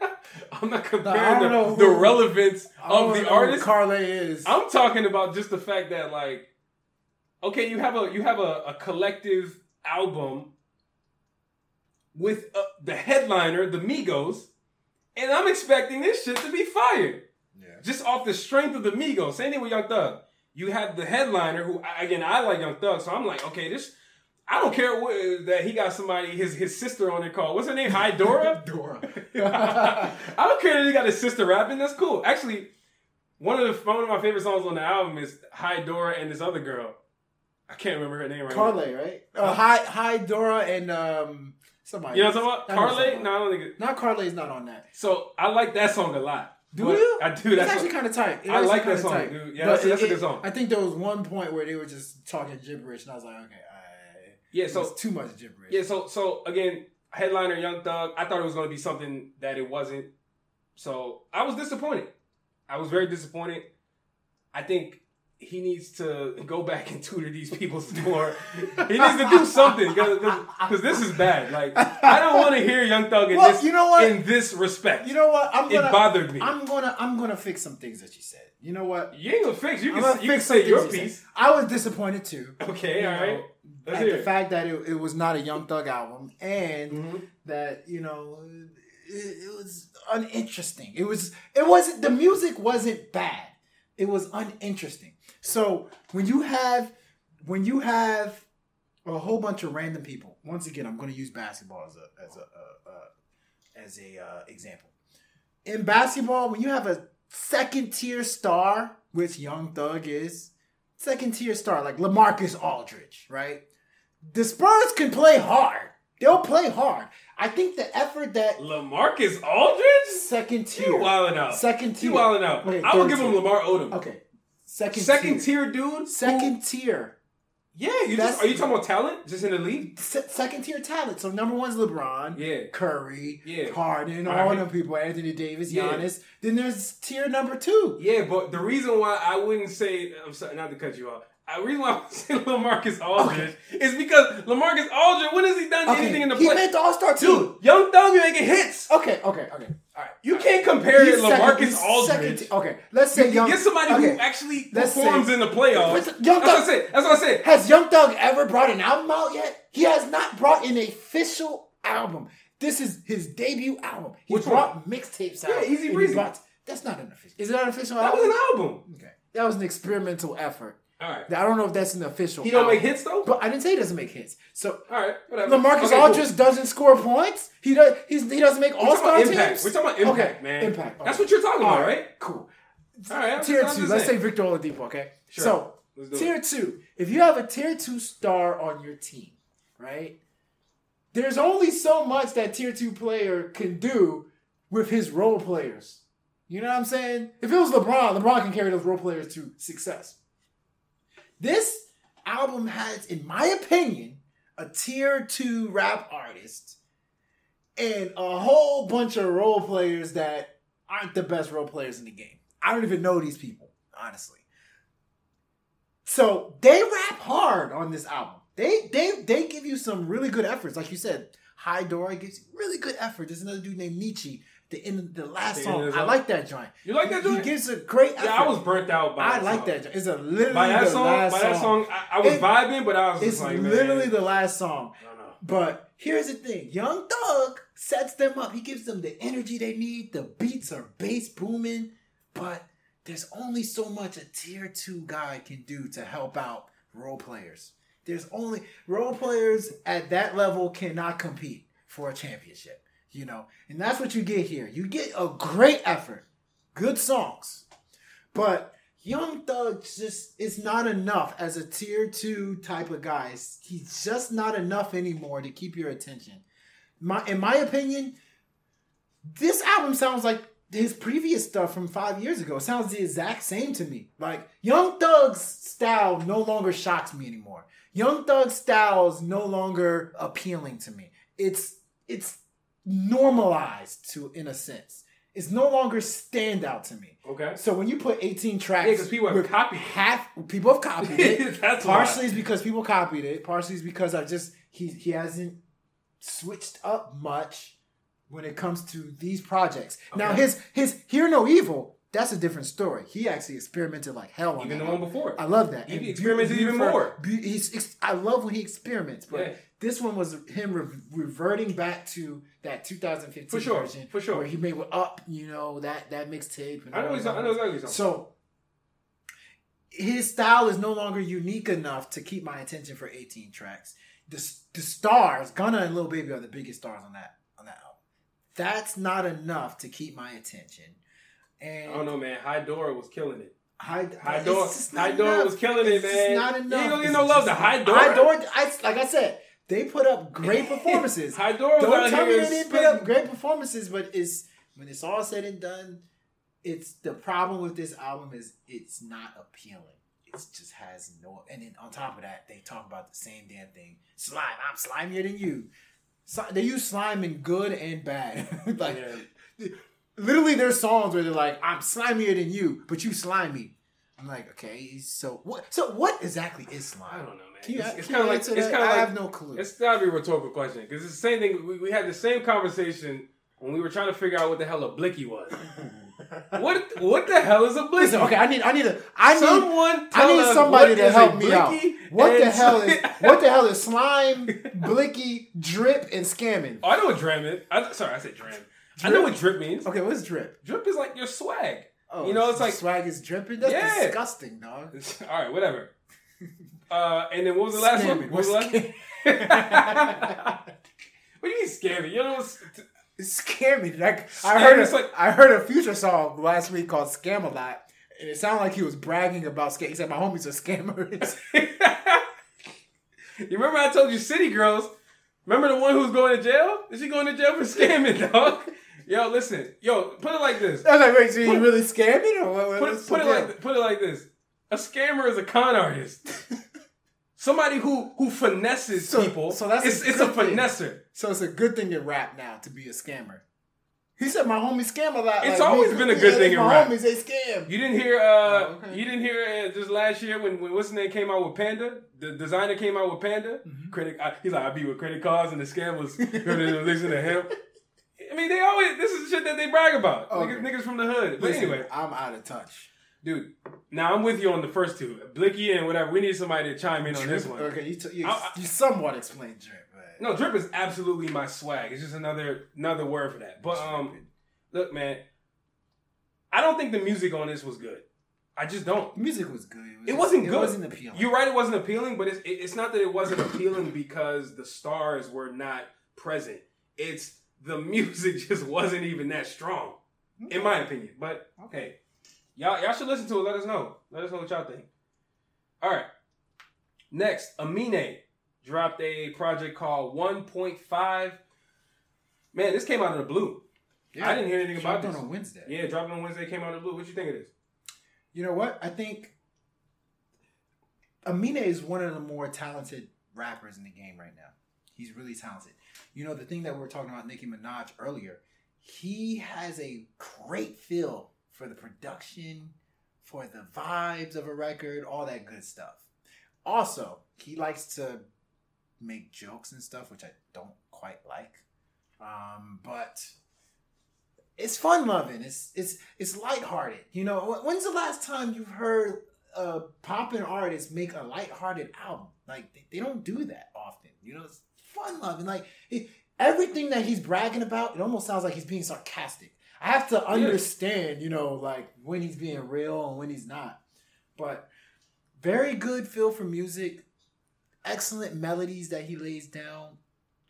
I'm not comparing don't the, the relevance of the artist. Carly is. I'm talking about just the fact that like, okay, you have a you have a, a collective album with uh, the headliner, the Migos, and I'm expecting this shit to be fired yeah. just off the strength of the Migos. Same thing with Young Thug. You have the headliner, who again I like Young Thug, so I'm like, okay, this. I don't care what, that he got somebody his his sister on the call. What's her name? Hi Dora. Dora. I don't care that he got his sister rapping. That's cool. Actually, one of the one of my favorite songs on the album is Hi Dora and this other girl. I can't remember her name right now. Carly, right? Uh, hi, hi, Dora, and um, somebody. You know what I'm talking about? I know what Carly? No, I don't think it. Not Carly is not on that. So I like that song a lot. Do But you? I do. It's That's actually kind of tight. It I like that song, tight. dude. Yeah, But that's- that's a good song. I think there was one point where they were just talking gibberish, and I was like, okay, yeah. it So too much gibberish. Yeah, so so again, headliner Young Thug. I thought it was going to be something that it wasn't. So I was disappointed. I was very disappointed. I think he needs to go back and tutor these people some more. he needs to do something because this is bad. Like I don't want to hear Young Thug in Well, this you know what? in this respect. You know what? I'm it gonna. bothered me. I'm gonna. I'm gonna fix some things that you said. You know what? you ain't gonna fix. You I'm can you fix some say your you piece. I was disappointed too. Okay, you all right. Know, Let's at the fact that it, it was not a Young Thug album, and Mhm. that you know it, it was uninteresting. It was. It wasn't. The music wasn't bad. It was uninteresting. So when you have when you have a whole bunch of random people, once again, I'm going to use basketball as a as a uh, uh, as a uh, example. In basketball, when you have a second tier star, which Young Thug is, second tier star like LaMarcus Aldridge, right? The Spurs can play hard. They'll play hard. I think the effort that LaMarcus Aldridge. second tier, You wilding out. second tier, You wilding out. I will give him. Lamar Odom. Okay, second Second tier, tier dude. second tier, Yeah, you just are you talking about talent? Just in the league? Se- second tier talent. So number one's LeBron, Yeah. Curry, Yeah. Harden, all Alright. them people, Anthony Davis, Yeah. Giannis. Then there's tier number two. Yeah, but the reason why I wouldn't say I'm sorry not to cut you off. Uh, the reason why I'm saying LaMarcus Aldridge is because LaMarcus Aldridge, when has he done Okay, anything in the playoffs? he made the All Star team. Dude, Young Thug making hits. Okay, okay, okay. All right. You can't compare He's it LaMarcus second Aldridge. okay, let's say You young. get somebody okay. who actually Let's performs say- in the playoffs. Young That's what I Thug- said. That's what I said. Has Young Thug ever brought an album out yet? He has not brought an official album. This is his debut album. He Which brought mixtapes out. Yeah, Easy Breezy. brought- that's not an official. Is it an official That album? was an album. Okay, that was an experimental effort. All right. I don't know if that's an official. He don't make hits though. But I didn't say he doesn't make hits. So All right, whatever. LaMarcus Okay, cool. Aldridge doesn't score points. He does. He's, he doesn't make All Star teams. impact. We're talking about impact, okay, man. Impact. That's okay. what you're talking All about, right? Cool. All right. Tier two. Let's say. Victor Oladipo. Okay. Sure. So Let's it. tier two. If you have a tier two star on your team, right? There's only so much that tier two player can do with his role players. You know what I'm saying? If it was LeBron, LeBron can carry those role players to success. This album has, in my opinion, a tier two rap artist and a whole bunch of role players that aren't the best role players in the game. I don't even know these people, honestly. So they rap hard on this album. They they they give you some really good efforts, like you said. High Dora gives you really good effort. There's another dude named Nechie the in the last The song. end I like that joint. You like that joint? He gives a great. Yeah, I was burnt out by. I like song. that. joint. It's a literally By that the song, last by that song. I, I was It- vibing, but I was It's just like, literally man, the last song. I don't. But here's the thing: Young Thug sets them up. He gives them the energy they need. The beats are bass booming, but there's only so much a tier two guy can do to help out role players. There's only role players at that level cannot compete for a championship, you know, and that's what you get here. You get a great effort, good songs, but Young Thug just is not enough as a tier two type of guy. He's just not enough anymore to keep your attention. My, in my opinion, this album sounds like his previous stuff from five years ago. It sounds the exact same to me. Like Young Thug's style no longer shocks me anymore. Young Thug's style is no longer appealing to me. It's it's normalized to in a sense. It's no longer stand out to me. Okay. So when you put 18 tracks, Yeah, 'cause people have copied half people have copied it. That's partially is because people copied it. Partially is because I just he he hasn't switched up much when it comes to these projects. Now his his Hear No Evil, that's a different story. He actually experimented like hell on Even that the one before. I love that. He And experimented even more. Be- he's, I love when he experiments, but Yeah. This one was him re- reverting back to that 2015 For sure, version, for sure. where he made with Up, you know that that mixtape. I know all he's. that. I know exactly. So his style is no longer unique enough to keep my attention for 18 tracks. The, the stars, Gunna and Lil Baby are the biggest stars on that on that album. That's not enough to keep my attention. And I don't know, man. High Door was killing it. High, High it's Door, just not High enough. was killing it, It's man. not You enough. ain't gonna get no love to High Door. High Door, I, like I said, they put up great performances. Don't tell me they didn't put up great performances, but it's when it's all said and done, it's the problem with this album is it's not appealing. It just has no. And then on top of that, they talk about the same damn thing. Slime, I'm slimier than you. So, they use slime in good and bad. like Yeah. literally, there's songs where they're like, "I'm slimier than you, but you slimy." I'm like, okay, so what? So what exactly is slime? I don't know, man. You, it's it's kind of like it's kind of like, I have no clue. It's gotta be a rhetorical question because it's the same thing. We, we had the same conversation when we were trying to figure out what the hell a blicky was. what what the hell is a blicky? Listen, okay, I need, I need a, I need, Someone I need somebody to help me out. What the hell is, what the hell is slime, blicky, drip, and scamming? Oh, I know what dram is. I, sorry, I said dram. I know what drip means. Okay, what's drip? Drip is like your swag. Oh, You know, it's like- swag is dripping. That's Yeah. disgusting, dog. All right, whatever. Uh, and then what was the last one? What was the last? what do you mean scamming? You know, what's- It's scamming. Like, I heard, a, like- I heard a future song last week called "Scam a Lot," and it sounded like he was bragging about scam. He said, "My homies are scammers." you remember I told you City Girls? Remember the one who was going to jail? Is she going to jail for scamming, dog? Yo, listen. Yo, put it like this. I was like, "Wait, so you really scamming?" Or what, Put, it- put it like put it like this. A scammer is a con artist. Somebody who who finesses So- people. so that's a it's, it's a finesser. So it's a good thing in rap now to be a scammer. He said my homie scam a lot. It's like, always been a good Yeah, thing in rap. my rap. homies they scam. You didn't hear uh Oh, okay. you didn't hear uh, just last year when, when what's his name came out with Panda? The Desiigner came out with Panda. Mm-hmm. Credit uh, he's like I be with credit cards and the scam was listen to him. I mean they always this is shit that they brag about. Okay. Niggas, niggas from the hood. But Listen, anyway, I'm out of touch. dude. Now I'm with you on the first two. Blicky and whatever. We need somebody to chime in on this one. Okay, you, t- you, I- you somewhat explained drip, but No, drip is absolutely my swag. It's just another another word for that. But um, look, man, I don't think the music on this was good. I just don't. the music was good. was It wasn't good. It wasn't appealing. You're right. It wasn't appealing, but it's it- it's not that it wasn't appealing because the stars were not present. It's the music just wasn't even that strong, in my opinion. But okay, y'all y'all should listen to it. Let us know. Let us know what y'all think. All right. Next, Amine dropped a project called 1.5. Man, this came out of the blue. Yeah, I didn't hear anything about Dropped on a Wednesday. Yeah, dropped on Wednesday, came out of the blue. What you think of this? You know what? I think Amine is one of the more talented rappers in the game right now. He's really talented. You know, the thing that we were talking about Nicki Minaj earlier, he has a great feel for the production, for the vibes of a record, all that good stuff. Also, he likes to make jokes and stuff, which I don't quite like. Um, but it's fun loving. It's it's it's lighthearted. You know, when's the last time you've heard a poppin' artist make a lighthearted album? Like they, they don't do that often. You know, it's fun loving. Like it, everything that he's bragging about, it almost sounds like he's being sarcastic. I have to understand, you know, like when he's being real and when he's not. But very good feel for music, excellent melodies that he lays down,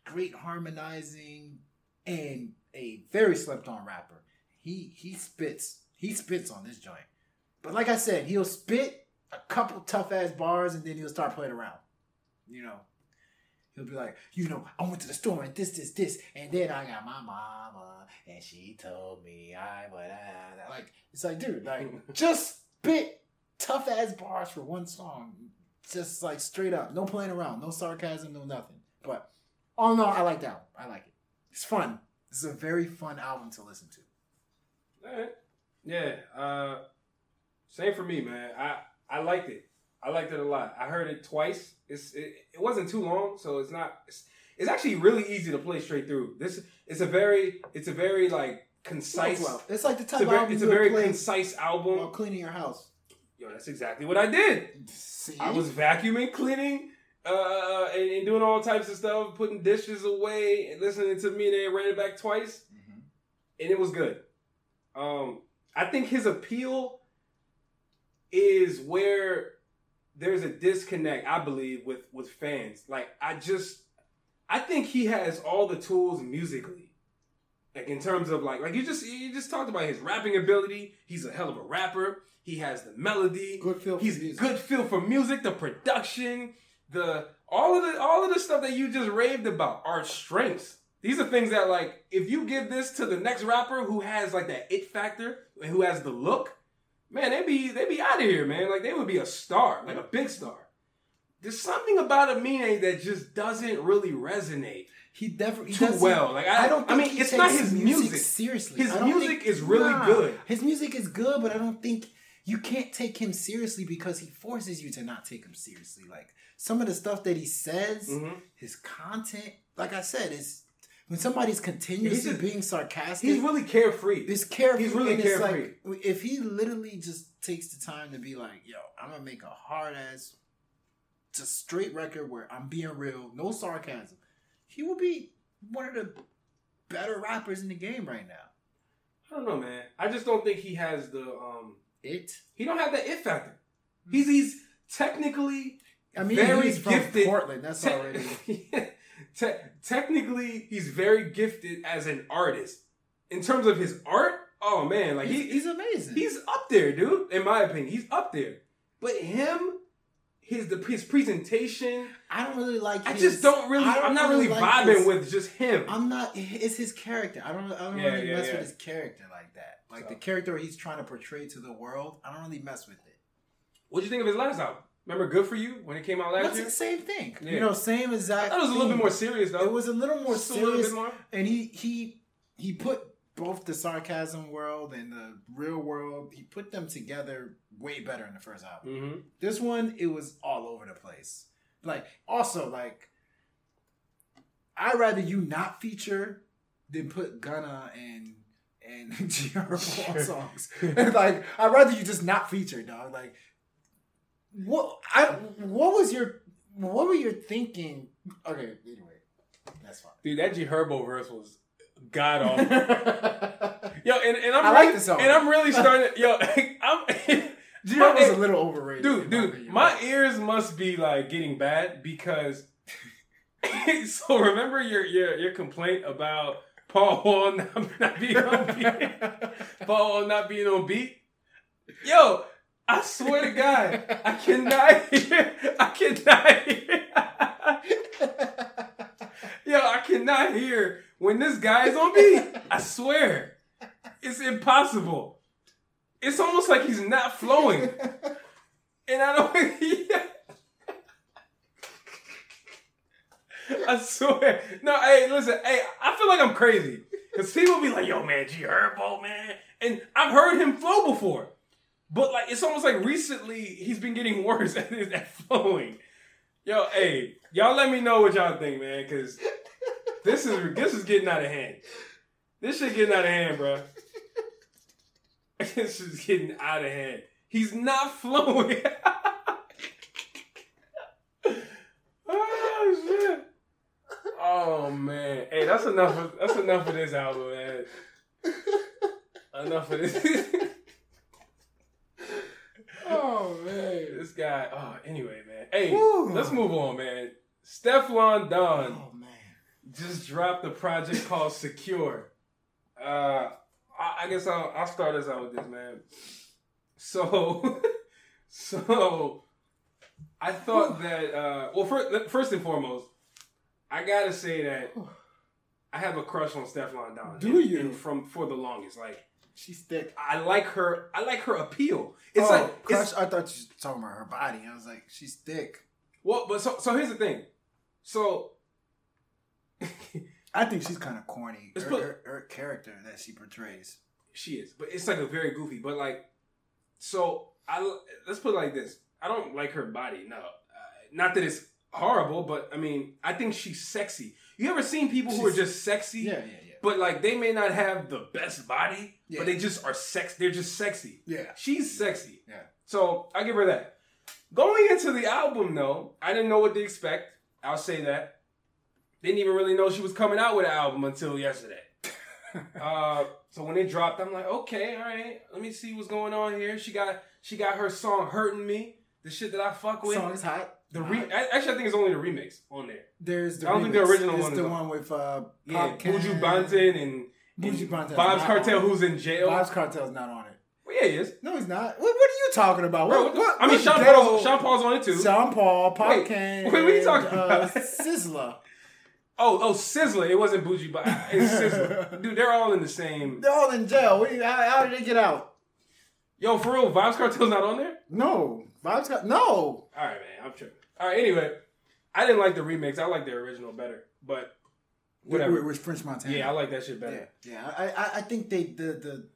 great harmonizing, and a very slept on rapper. He he spits he spits on this joint. But like I said, he'll spit a couple tough ass bars and then he'll start playing around. You know. He'll be like, you know, I went to the store and this, this, this, and then I got my mama and she told me I would like it's like, dude, like just spit tough ass bars for one song. Just like straight up. No playing around, no sarcasm, no nothing. But all in all, I like that one. I like it. It's fun. This is a very fun album to listen to. All right. Yeah. Uh, same for me, man. I I liked it. I liked it a lot. I heard it twice. It's it, it wasn't too long, so it's not. It's, it's actually really easy to play straight through. This it's a very it's a very like concise. It's like the It's type a of very, album it's a very concise album. while cleaning your house. Yo, that's exactly what I did. See? I was vacuuming, cleaning, uh, and, and doing all types of stuff, putting dishes away, and listening to me, and they ran it back twice, Mhm. and it was good. Um, I think his appeal is where there's a disconnect, I believe, with with fans. Like, I just, I think he has all the tools musically. Like in terms of like, like you just you just talked about his rapping ability. He's a hell of a rapper. He has the melody. Good feel He's music. good feel for music, the production, the all of the all of the stuff that you just raved about are strengths. These are things that like if you give this to the next rapper who has like that it factor and who has the look, man, they be they be out of here, man. Like they would be a star, like a big star. There's something about Amine that just doesn't really resonate He definitely too well. Like I, I don't. I mean, he it's not his music. seriously. His music think- is really Nah. good. His music is good, but I don't think you can't take him seriously because he forces you to not take him seriously. Like some of the stuff that he says, Mhm. his content. Like I said, is when somebody's continuously just- being sarcastic. He's really carefree. It's carefree. He's really carefree. Like, if he literally just takes the time to be like, "Yo, I'm gonna make a hard ass, just straight record where I'm being real, no sarcasm," he will be one of the better rappers in the game right now. I don't know, man. I just don't think he has the um. It. He don't have that it factor. He's he's technically I mean, Very he's from gifted. Portland. That's already. te- technically he's very gifted as an artist. In terms of his art, oh man, like He's, he, he's amazing. he's up there, dude. In my opinion, he's up there. But him, his the his presentation, I don't really like. I his- just don't really. I I'm not really like vibing his- with just him. I'm not. It's his character. I don't. I don't Yeah, really yeah, mess yeah. with his character like that. Like So- the character he's trying to portray to the world. I don't really mess with it. What do you think of his last album? Remember "Good for You" when it came out last year? That's year? the same thing. Yeah. You know, same exact. It was a little bit more serious though. It was a little more Just a serious, little bit more. and he he he put both the sarcasm world and the real world. He put them together way better in the first album. Mm-hmm. This one, it was all over the place. Like, also, like, I'd rather you not feature than put Gunna and and G-Herbo on songs. like, I'd rather you just not feature, dog. Like, what? I what was your what were you thinking? Okay, anyway, that's fine. Dude, that G Herbo verse was god awful. yo, and, and I'm I really, like the song. and I'm really starting. Yo, I'm. G was a little overrated, dude, dude, opinion. my ears must be like getting bad because. so remember your your your complaint about Paul Wall not, not being on beat. Paul Wall not being on beat. Yo, I swear to God, I cannot hear. I cannot hear. Yo, I cannot hear when this guy is on beat. I swear. It's impossible. It's almost like he's not flowing. And I don't I swear. No, hey, listen, hey, I feel like I'm crazy. Cause people be like, yo, man, G Herbo, man. And I've heard him flow before. But like it's almost like recently he's been getting worse at, at flowing. Yo, hey, y'all let me know what y'all think, man, because this is this is getting out of hand. This shit getting out of hand, bro. this is getting out of hand. He's not flowing. oh shit. Oh man. Hey, that's enough of that's enough of this album, man. Enough of this. Man. this guy. Oh, anyway, man. Hey, Woo. let's move on, man. Stefflon Don Oh man. just dropped a project called Secure. Uh, I, I guess I'll, I'll start us out with this, man. So, so I thought that. Uh, well, first, first and foremost, I gotta say that I have a crush on Stefflon Don. Do you? from for the longest, like She's thick. I like her. I like her appeal. It's oh, like crush. it's, I thought you were talking about her body. I was like, she's thick. well, but so so here's the thing. So I think she's kind of corny. Her, put- her, her character that she portrays. She is, but it's like a very goofy. But like, so I let's put it like this: I don't like her body. No, uh, not that it's horrible, but I mean, I think she's sexy. You ever seen people who are just sexy? Yeah, yeah. But like, they may not have the best body, Yeah. but they just are sex. They're just sexy. Yeah. She's sexy. Yeah. So I give her that. Going into the album, though, I didn't know what to expect. I'll say that. Didn't even really know she was coming out with an album until yesterday. uh, so when it dropped, I'm like, okay, all right, let me see what's going on here. She got she got her song "Hurting Me," the shit that I fuck with. Song is hot. The re-. I- actually, I think it's only the remix on there. There's the I don't think the original It's one is the one with uh, Yeah, Buju Banton and, Buju and Banton's Vybz Kartel, who's in jail. Vybz Kartel's not on it. Well, yeah, he is. No, he's not. What, what are you talking about? Bro, What, what, I mean, Sean Paul's, Sean Paul's on it too. Sean Paul, Pop Wait, wait, what are you talking uh, about? Sizzla. Oh, oh, Sizzla. It wasn't Buju, but it's Sizzla. Dude, they're all in the same. They're all in jail. You, how, how did they get out? Yo, for real, Vybz Kartel's not on there? No, Bob's got no. All right, man, I'm tripping. All right, anyway, I didn't like the remix. I like the original better, but whatever. With, with French Montana. yeah, I like that shit better. yeah. I, I, I think they the the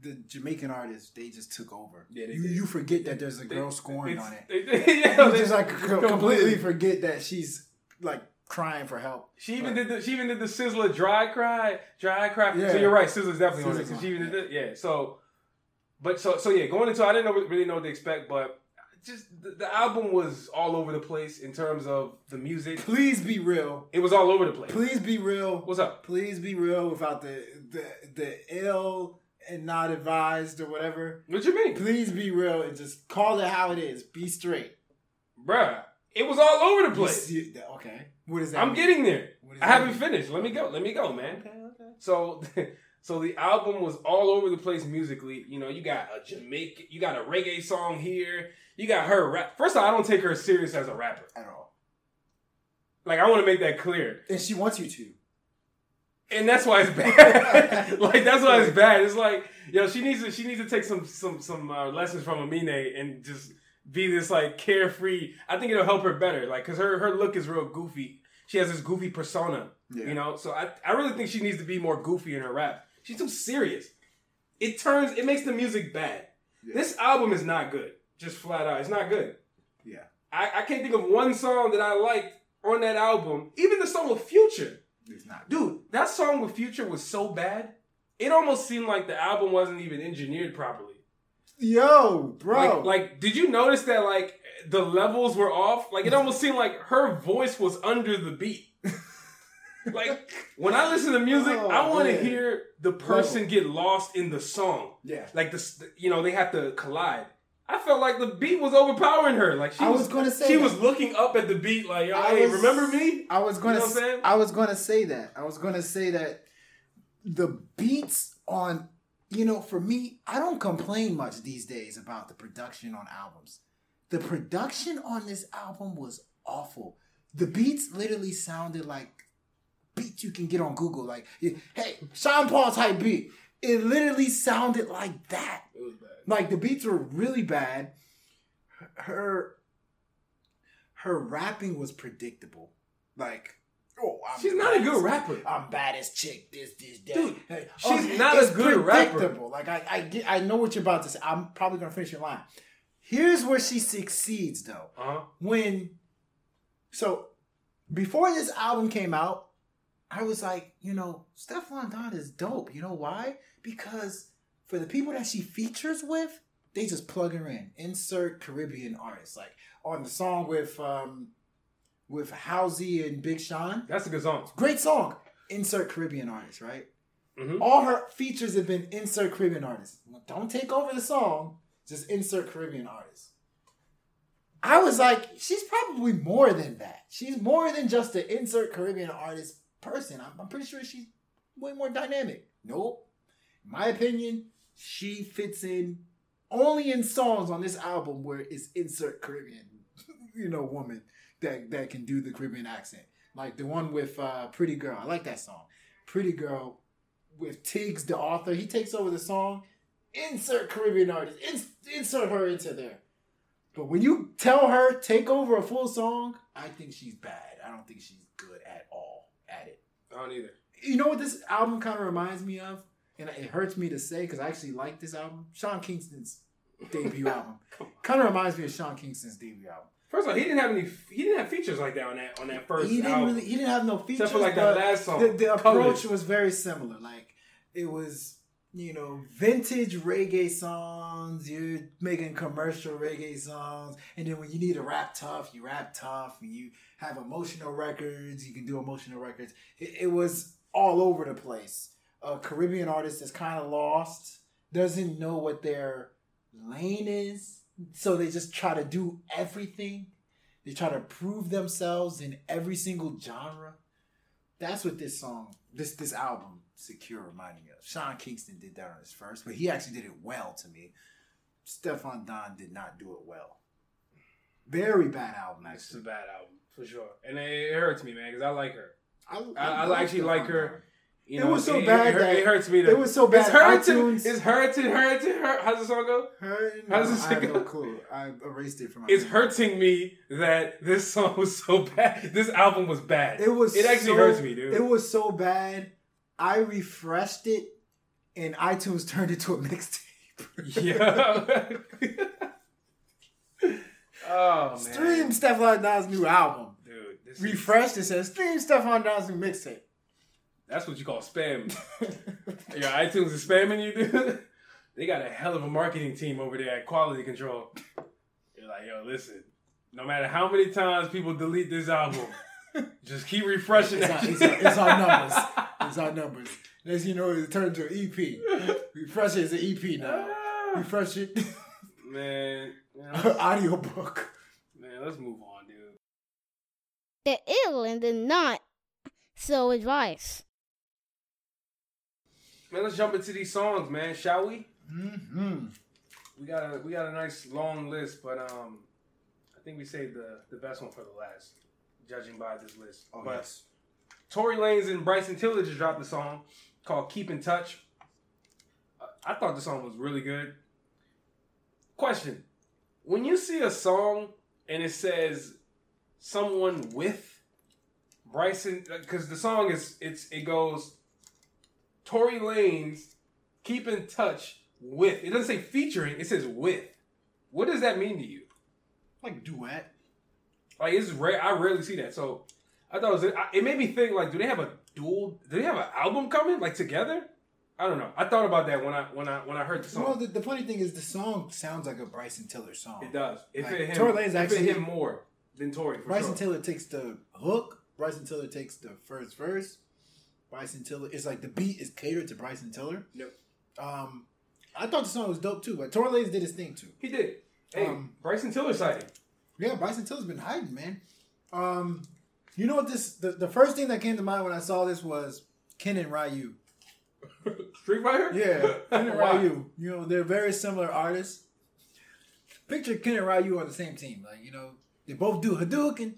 the Jamaican artists they just took over. Yeah, they you, did. you forget that there's a They- girl scoring it's- on it. they- yeah, You they- just like co- completely forget that she's like crying for help. She even did the she even did the Sizzla dry cry, dry cry. Yeah. So you're right, Sizzla's definitely on it. Sizzla's on she even it, did it. Yeah. So, but so so yeah, going into I didn't know, really know what to expect, but just the, the album was all over the place in terms of the music. Please be real. It was all over the place. Please be real. What's up? Please be real without the the the ill and not advised or whatever. What you mean, Please be real and just call it how it is. Be straight. bruh? It was all over the place. okay. What is that? I'm mean? getting there. I haven't mean? finished. Let me go. Let me go, man. Okay, okay. So, so the album was all over the place musically. You know, you got a Jamaican, you got a reggae song here. You got her rap. First of all, I don't take her serious as a rapper. At all. Like, I want to make that clear, And she wants you to. and that's why it's bad. like, that's why it's bad. It's like, yo, she needs to, she needs to take some, some, some uh, lessons from Amine and just be this like carefree. I think it'll help her better. Like, cause her, her look is real goofy. She has this goofy persona. Yeah. You know, so I, I really think she needs to be more goofy in her rap. She's too serious. It turns it makes the music bad. Yeah. This album is not good. Just flat out. It's not good. Yeah. I, I can't think of one song that I liked on that album. Even the song with Future. It's not. Dude, that song with Future was so bad. It almost seemed like the album wasn't even engineered properly. Yo, bro. Like, like, did you notice that like the levels were off? Like, it almost seemed like her voice was under the beat. Like, when I listen to music, Oh, I want to hear the person get lost in the song. yeah. Like this, you know, they have to collide. I felt like the beat was overpowering her. Like she I was, was gonna say she that. was looking up at the beat, like, Yo, I hey, was- remember me? I was gonna You know I was gonna say that. I was gonna say that the beats on you know, for me, I don't complain much these days about the production on albums. The production on this album was awful. The beats literally sounded like beats you can get on Google. Like, hey, Sean Paul type beat. It literally sounded like that. It was bad. Like the beats were really bad. Her her rapping was predictable. Like, oh, I'm She's not a good rapper. I'm baddest chick. This, this, that. Dude, Hey, she's not a good rapper. predictable. Like I, I get, I know what you're about to say. I'm probably gonna finish your line. Here's where she succeeds, though. Uh huh. When, so, before this album came out, I was like, you know, Stefflon Don is dope. You know why? Because for the people that she features with, they just plug her in. Insert Caribbean artists. Like on the song with um with Halsey and Big Sean. That's a good song. Great song. Insert Caribbean artists, right? Mhm. All her features have been insert Caribbean artists. Don't take over the song, just insert Caribbean artists. I was like, she's probably more than that. She's more than just an insert Caribbean artist person. I'm, I'm pretty sure she's way more dynamic. Nope. In my opinion, she fits in only in songs on this album where it's insert Caribbean, you know, woman that that can do the Caribbean accent. Like the one with uh, Pretty Girl. I like that song. Pretty Girl with Tiggs Da Author. He takes over the song. Insert Caribbean artist. Ins- insert her into there. But when you tell her take over a full song, I think she's bad. I don't think she's good at all at it. I don't either. You know what this album kind of reminds me of? And it hurts me to say because I actually like this album. Sean Kingston's debut album. Kind of reminds me of Sean Kingston's debut album. First of all, he didn't have any. He didn't have features like that on that on that first he didn't album. really he didn't have no features. Except for like that last song. The, the approach was very similar. Like it was, you know, vintage reggae songs. You're making commercial reggae songs, and then when you need to rap tough, you rap tough. And you have emotional records. You can do emotional records. It, it was all over the place. A Caribbean artist that's kind of lost, doesn't know what their lane is, so they just try to do everything. They try to prove themselves in every single genre. That's what this song, this this album, Secure reminded me of. Sean Kingston did that on his first, but he actually did it well to me. Stefflon Don did not do it well. Very bad album, It's a bad album for sure, and it, it hurts me, man, because I like her. I, I, I actually like her. You It was so it, bad It, that- it hurts me. To, it was so bad It's hurting. It's hurting. Hurting. Hurt. How's the song go? Her, How does no, this I have go? no clue. I erased it from my. It's memory. hurting me that this song was so bad. This album was bad. It was. It actually so- hurts me, dude. It was so bad. I refreshed it, and iTunes turned it to a mixtape. yeah. oh man. Stream Stefflon Don's new album. dude. This is, Refreshed. It says stream Stefflon Don's new mixtape. that's what you call spam. Your iTunes is spamming you, dude. They got a hell of a marketing team over there at Quality Control. They're like, yo, listen. No matter how many times people delete this album, just keep refreshing It's that. our, it's, our, it's our numbers. It's our numbers. Next you know, it turned to an EP. Refresh it as an EP now. Refresh it. man, man, Audiobook. man, let's move on, dude. The ill and the not so advice. Man, let's jump into these songs, man, shall we? Mm-hmm. We got a we got a nice long list, but um, I think we saved the the best one for the last, judging by this list. Oh, but yes. Tory Lanez and Bryson Tiller just dropped a song called "Keep in Touch." Uh, I thought the song was really good. Question: When you see a song and it says "someone with Bryson," because the song is it's it goes Tory Lanez keep in touch with. It doesn't say featuring. It says with. What does that mean to you? Like duet. Like it's rare. I rarely see that. So I thought it, was, it made me think like, do they have a dual? Do they have an album coming like together? I don't know. I thought about that when I when I when I heard the song. Well, the, the funny thing is, the song sounds like a Bryson Tiller song. it does. It Like, fit him. Tory Lanez it actually- him more than Tory. For Bryson sure. Tiller takes the hook. Bryson Tiller takes the first verse. Bryson Tiller, it's like the beat is catered to Bryson Tiller. Yep. Um, I thought the song was dope too, but Tory Lanez did his thing too. He did. Hey, Um, Bryson Tiller sighting. Yeah, Bryson Tiller's been hiding, man. Um, you know what this? The, the first thing that came to mind when I saw this was Ken and Ryu. Street Fighter. Yeah, Ken and Why? Ryu. You know, they're very similar artists. Picture Ken and Ryu on the same team. Like, you know, they both do Hadouken.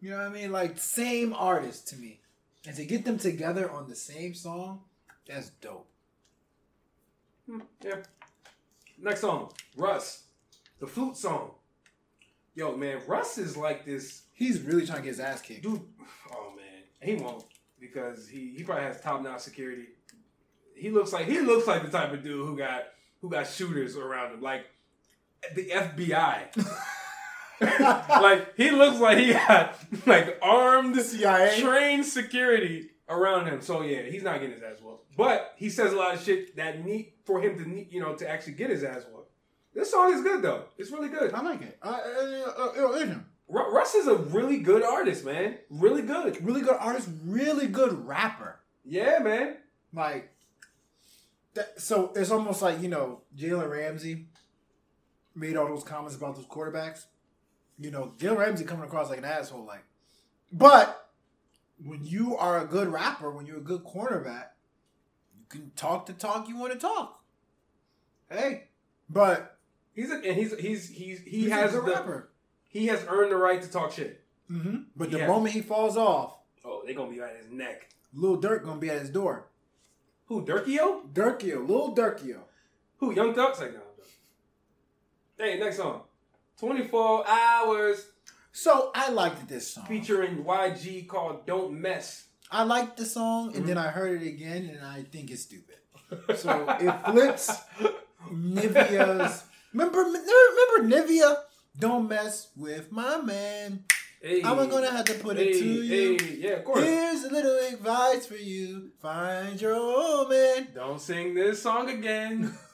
You know what I mean? Like, same artist to me. And to get them together on the same song, that's dope. Hmm, yeah. Next song, Russ, the flute song. Yo, man, Russ is like this He's really trying to get his ass kicked. dude. Oh man, he won't because he he probably has top notch security. He looks like he looks like the type of dude who got who got shooters around him, like the FBI. like he looks like he got like armed, CIA? trained security around him. So yeah, he's not getting his ass whooped. But he says a lot of shit that need for him to need, you know, to actually get his ass whooped. This song is good though. It's really good. I like it. Uh, uh, uh, uh, Russ is a really good artist, man. Really good. really good artist, really good rapper. Yeah, man. Like, that, so it's almost like you know Jalen Ramsey made all those comments about those quarterbacks. You know, Jalen Ramsey coming across like an asshole, like, but when you are a good rapper, when you're a good cornerback, you can talk the talk you want to talk. Hey, but He's a, and he's he's he's he he's has a the, rapper. He has earned the right to talk shit. hmm But the Yeah. moment he falls off, Oh, they're gonna be at his neck. Lil Durk gonna be at his door. Who Durkio? Durkio, Lil Durkio. Who Young Ducks? Like no. Hey, next song. Twenty four hours So I liked this song. featuring YG called "Don't Mess." I liked the song, and Mm-hmm. then I heard it again, and I think it's stupid. So it flips Nivea's. Remember, remember Nivea? Don't mess with my man. Hey, I'm gonna have to put it hey, to you. Hey, yeah, of course. Here's a little advice for you: find your own man. Don't sing this song again.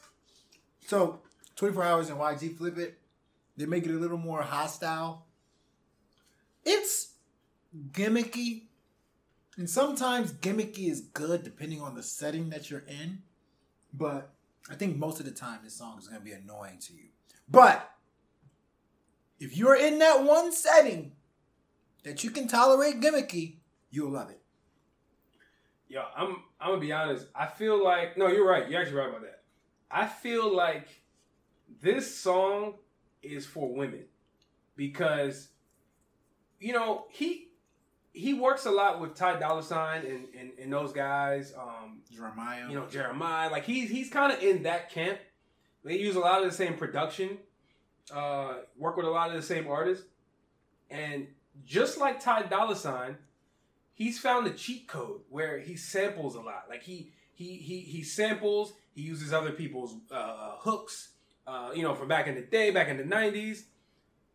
So 24 hours and YG flip it. They make it a little more hostile. It's gimmicky. And sometimes gimmicky is good depending on the setting that you're in. But I think most of the time this song is to be annoying to you. But if you're in that one setting that you can tolerate gimmicky, you'll love it. Yo, I'm I'm gonna be honest. I feel like no, you're right. You're actually right about that. I feel like this song is for women because you know he he works a lot with Ty Dolla Sign and, and and those guys. Um, Jeremih. you know Jeremih. Like he's he's kind of in that camp. They use a lot of the same production, uh, work with a lot of the same artists, and just like Ty Dolla Sign, he's found a cheat code where he samples a lot. Like he he he he samples. He uses other people's uh, hooks. Uh, you know, from back in the day, back in the '90s,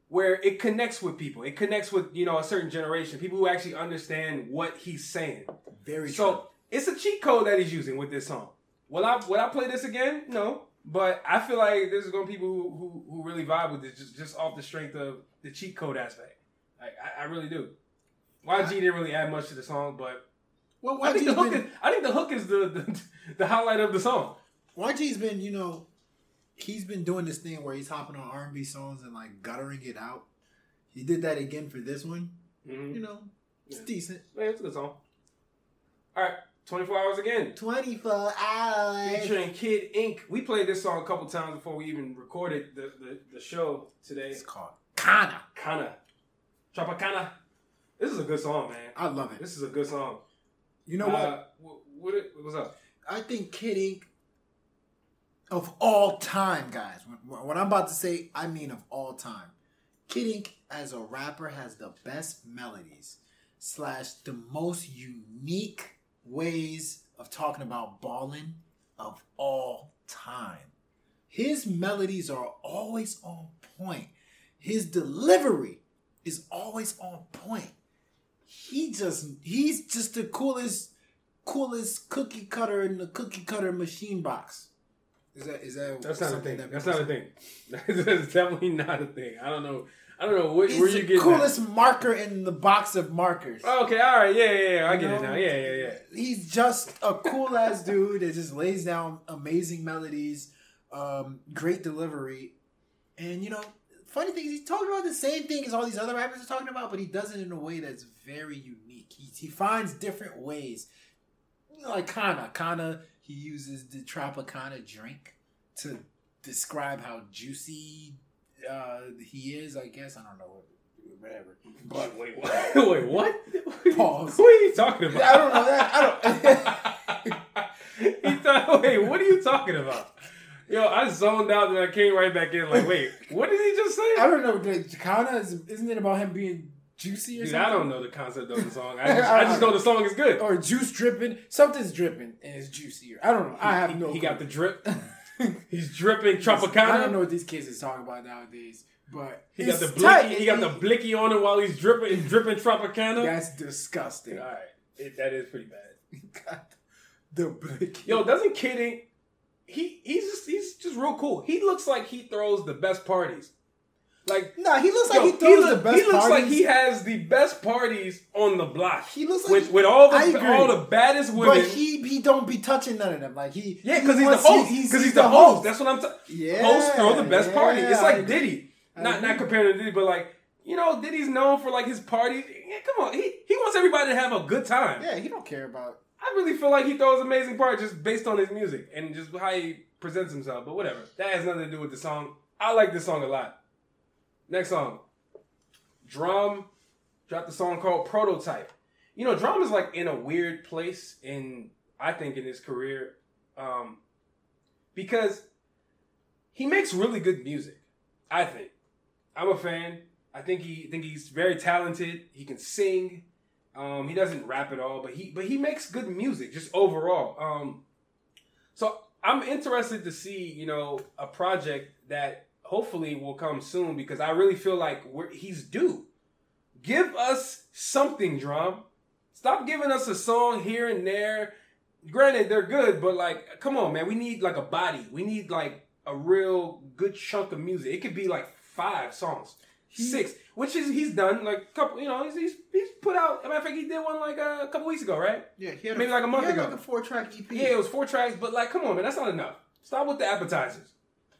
where it connects with people. It connects with you know a certain generation, people who actually understand what he's saying. Very true. So it's a cheat code that he's using with this song. Will I will I play this again? No. But I feel like there's gonna be people who, who, who really vibe with this just, just off the strength of the cheat code aspect. Like, I, I really do. YG didn't really add much to the song, but well, I think the hook been- is I think the hook is the, the the highlight of the song. YG's been, you know, he's been doing this thing where he's hopping on R and B songs and like guttering it out. He did that again for this one. Mm-hmm. You know, it's Yeah. decent. Yeah, it's a good song. All right, 24 hours again. Twenty four hours. Featuring Kid Ink. We played this song a couple times before we even recorded the, the, the show today. It's called Kana. Kana. Tropicana. This is a good song, man. I love it. This is a good song. You know what? Uh, what, what it- what's up? I think Kid Ink of all time, guys. When I'm about to say, I mean of all time. Kid Ink as a rapper has the best melodies slash the most unique ways of talking about balling of all time. His melodies are always on point. His delivery is always on point. He just he's just the coolest coolest cookie cutter in the cookie cutter machine box. Is that is that That's not a thing. that That's not a thing. That's definitely not a thing. I don't know. I don't know what, where you the get coolest marker in the box of markers. that. Okay, all right, yeah, yeah, yeah. I You get it now. Yeah, yeah, yeah. He's just a cool ass dude that just lays down amazing melodies, um, great delivery, and you know, funny thing is he's talking about the same thing as all these other rappers are talking about, but he does it in a way that's very unique. He he finds different ways, you know, like Kana. Kana he uses the Tropicana drink to describe how juicy uh, he is. I guess I don't know, whatever. But Wait, what? Wait, what? Pause. What are you talking about? I don't know that. I don't. he thought, wait, what are you talking about? Yo, I zoned out and I came right back in. Like, wait, what did he just say? I don't know. The Kana is isn't it about him being juicy or Dude, something? I don't know the concept of the song. I just, I just know the song is good. Or juice dripping. Something's dripping and it's juicier. I don't know. I have he, no. he clue. got the drip. He's dripping Tropicana. I don't know what these kids is talking about nowadays, but He got the blicky. tight. He got the blicky on him while he's dripping, dripping Tropicana. That's disgusting. All right, it, that is pretty bad. got the blick. Yo, doesn't kidding? He he's just he's just real cool. He looks like he throws the best parties. Like Nah, he looks like yo, he throws look- the best he looks parties. like he has the best parties on the block. He looks like with he- with all the all the baddest women. but he he don't be touching none of them. Like he yeah, because he's the host. Because he's, the host. That's what I'm. talking. Yeah, Hosts throw the best yeah, party. It's like. Diddy. Not not compared to Diddy, but like you know, Diddy's known for like his parties. Yeah, come on, he he wants everybody to have a good time. Yeah, he don't care about. I really feel like he throws amazing parties just based on his music and just how he presents himself. But whatever, that has nothing to do with the song. I like this song a lot. Next song, DRAM dropped a song called Prototype. You know, DRAM is like in a weird place in I think in his career, um, because he makes really good music. I think I'm a fan. I think he think he's very talented. He can sing. Um, he doesn't rap at all, but he but he makes good music just overall. Um, so I'm interested to see you know a project that hopefully will come soon because I really feel like we're, he's due. Give us something, DRAM. Stop giving us a song here and there. Granted, they're good, but like, come on, man. We need like a body. We need like a real good chunk of music. It could be like five songs, six, which is he's done like a couple. You know, he's he's, he's put out. As a matter of fact, he did one like uh, a couple weeks ago, right? Yeah, Maybe like a month he had ago. Like a four track EP. Yeah, it was four tracks, but like, come on, man, that's not enough. Stop with the appetizers.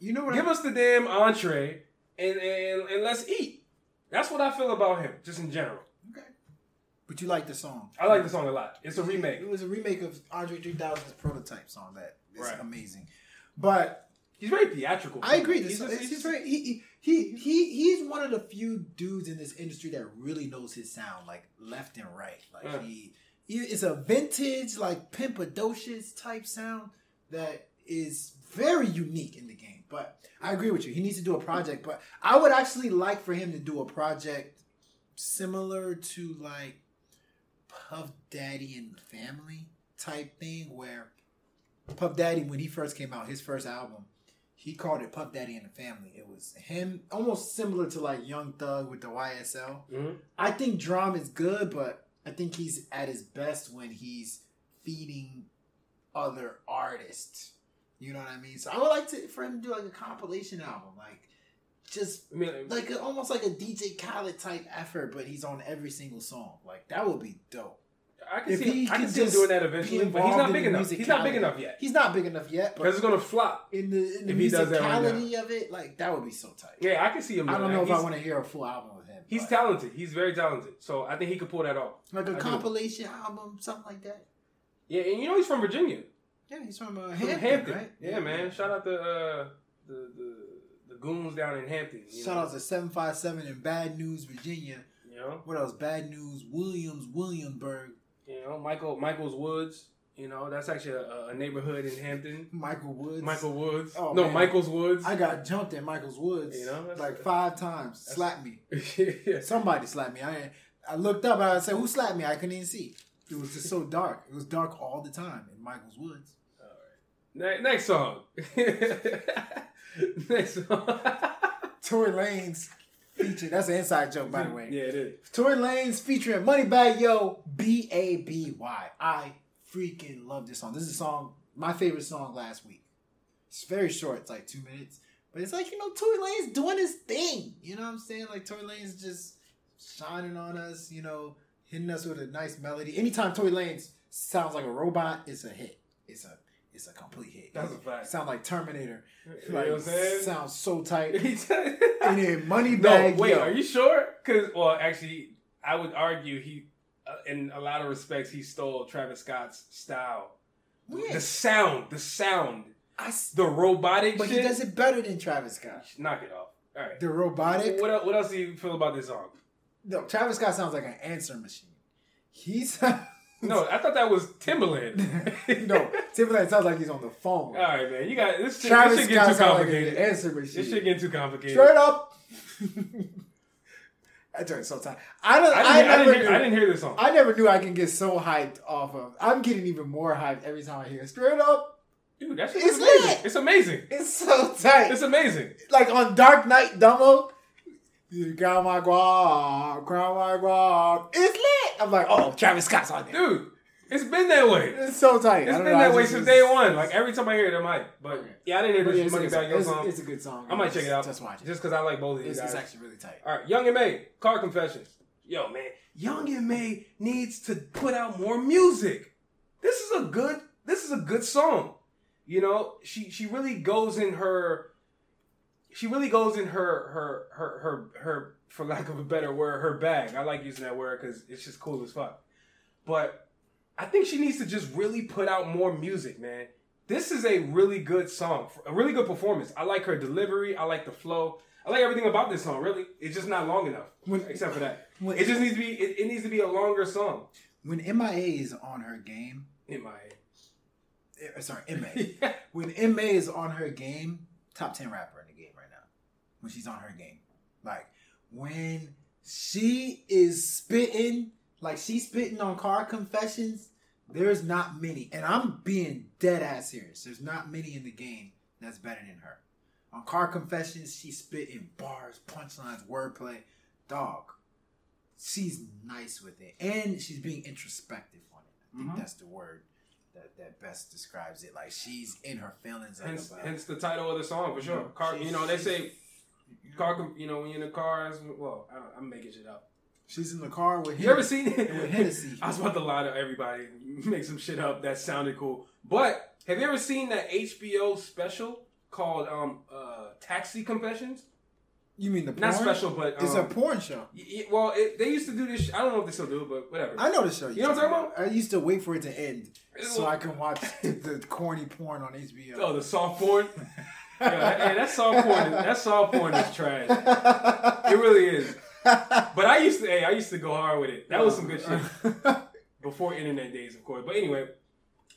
You know what? Give I, us the damn entree and, and and let's eat. That's what I feel about him, just in general. okay, but you like the song. I like the song a lot. It's a remake. It was a remake of Andre 3000's prototype song that is Right. amazing. But He's very theatrical. I agree. He's just- he's, he's very he, he he he's one of the few dudes in this industry that really knows his sound, like left and right. Like Yeah. he, he it's a vintage, like pimpadocious type sound that is very unique in the game. But I agree with you. He needs to do a project. But I would actually like for him to do a project similar to like Puff Daddy and Family type thing, where Puff Daddy, when he first came out, his first album, he called it Puff Daddy and the Family. It was him, almost similar to like Young Thug with the YSL. Mhm. I think DRAM is good, but I think he's at his best when he's feeding other artists. You know what I mean? So I would like to for him to do like a compilation album, like just I mean, like almost like a DJ Khaled type effort, but he's on every single song. Like that would be dope. I can If see, I can see him doing that eventually, but he's not big enough. He's not big enough yet He's not big enough yet, because it's gonna flop. in the in the if he does that right musicality of it, like that would be so tight. Yeah, I can see him. I don't that. know if he's, I want to hear a full album with him. He's but talented. He's very talented. So I think he could pull that off. like a I do. compilation album, something like that. Yeah, and you know he's from Virginia, Yeah, he's from uh, Hampton, Hampton. right? Yeah, man. Shout out to uh, the the the goons down in Hampton. You Shout know? out to seven five seven in Bad News, Virginia. you know, What else? Bad News, Williams, Williamsburg, you know Michael Michael's Woods. You know that's actually a, a neighborhood in Hampton. Michael Woods. Michael Woods. Oh, no, man. Michael's Woods. I got jumped in Michael's Woods You know, like five times. Slapped me. yeah. Somebody slapped me. I I looked up and I said, "Who slapped me?" I couldn't even see. It was just so dark. It was dark all the time in Michael's Woods. Ne- next song. next song. Tory Lanez feature. That's an inside joke, by the way. Yeah, it is. Tory Lanez featuring Moneybagg Yo, B A B Y. I freaking love this song. This is a song, my favorite song last week. It's very short, it's like two minutes. But it's like, you know, Tory Lanez doing his thing. You know what I'm saying? Like Tory Lanez just shining on us, you know, hitting us with a nice melody. Anytime Tory Lanez sounds like a robot, it's a hit. It's a it's a complete hit. That's a fact. Sound like Terminator. You know what I'm saying? sounds so tight. and then no, Moneybag wait, Yo. are you sure? Because, well, actually, I would argue he, uh, in a lot of respects, he stole Travis Scott's style. Yeah. The sound, the sound, I the robotic But shit. he does it better than Travis Scott. Knock it off. All right. The robotic. What, what else do you feel about this song? No, Travis Scott sounds like an answer machine. He's No, I thought that was Timbaland. no Timbaland sounds like he's on the phone. All right, man. You got this. Shit, Travis this shit get Scott too sounds like complicated. answer machine. this shit get too complicated. Straight up. that joint's so tight. I don't. I I, didn't, hear, I, never. didn't hear, knew, I didn't hear this song. I never knew I can get so hyped off of. I'm getting even more hyped every time I hear it. Straight up. Dude, that shit It's amazing. lit. It's amazing. It's so tight. It's amazing. like on Dark Knight Dummo. You got my guac, grab my guac. It's lit. I'm like, oh, Travis Scott's on there. Dude, It's been that way. It's so tight. It's been know, that way since day one. Like every time I hear it, I'm like, but yeah, I didn't hear But yeah, this it's, Moneybagg Yo it's, song. it's a good song. I might check it out. Just watch it. Just because I like both of these It's, guys. it's actually really tight. All right, Young M.A, Car Confessions. Yo, man, Young M.A needs to put out more music. This is a good. This is a good song. You know, she she really goes in her. She really goes in her her her her her for lack of a better word her bag. I like using that word because it's just cool as fuck. But I think she needs to just really put out more music, man. This is a really good song, a really good performance. I like her delivery. I like the flow. I like everything about this song. Really, it's just not long enough. When- except for that, when- it just needs to be. It, it needs to be a longer song. When MIA is on her game, my eh, sorry, MA. when MA is on her game, top 10 rapper in the game right now. When she's on her game. Like, when she is spitting, like she's spitting on car confessions, there's not many. And I'm being dead ass serious. There's not many in the game that's better than her. On car confessions, she's spitting bars, punchlines, wordplay. Dog. She's nice with it. And she's being introspective on it. I think Mhm. that's the word that, that best describes it. Like she's in her feelings. Hence, hence the title of the song for sure. Car, you know, they say car. You know, when you're in the car. Well, I I'm making shit up. she's in the car with him. You ever seen it? with Hennessy. I was about to lie to everybody, make some shit up that sounded cool. But have you ever seen that HBO special called um uh Taxi Confessions? You mean the porn? Not special, but um, It's a porn show. y- y- well, it, they used to do this. sh- I don't know if they still do, it, but whatever. I know the show. You know what I'm talking about? I used to wait for it to end so Well- I can watch the, the corny porn on HBO. oh, the soft porn. yeah, hey, that soft porn. Is, that soft porn is trash. It really is. But I used to. Hey, I used to go hard with it. That was some good shit. before internet days, of course. But anyway,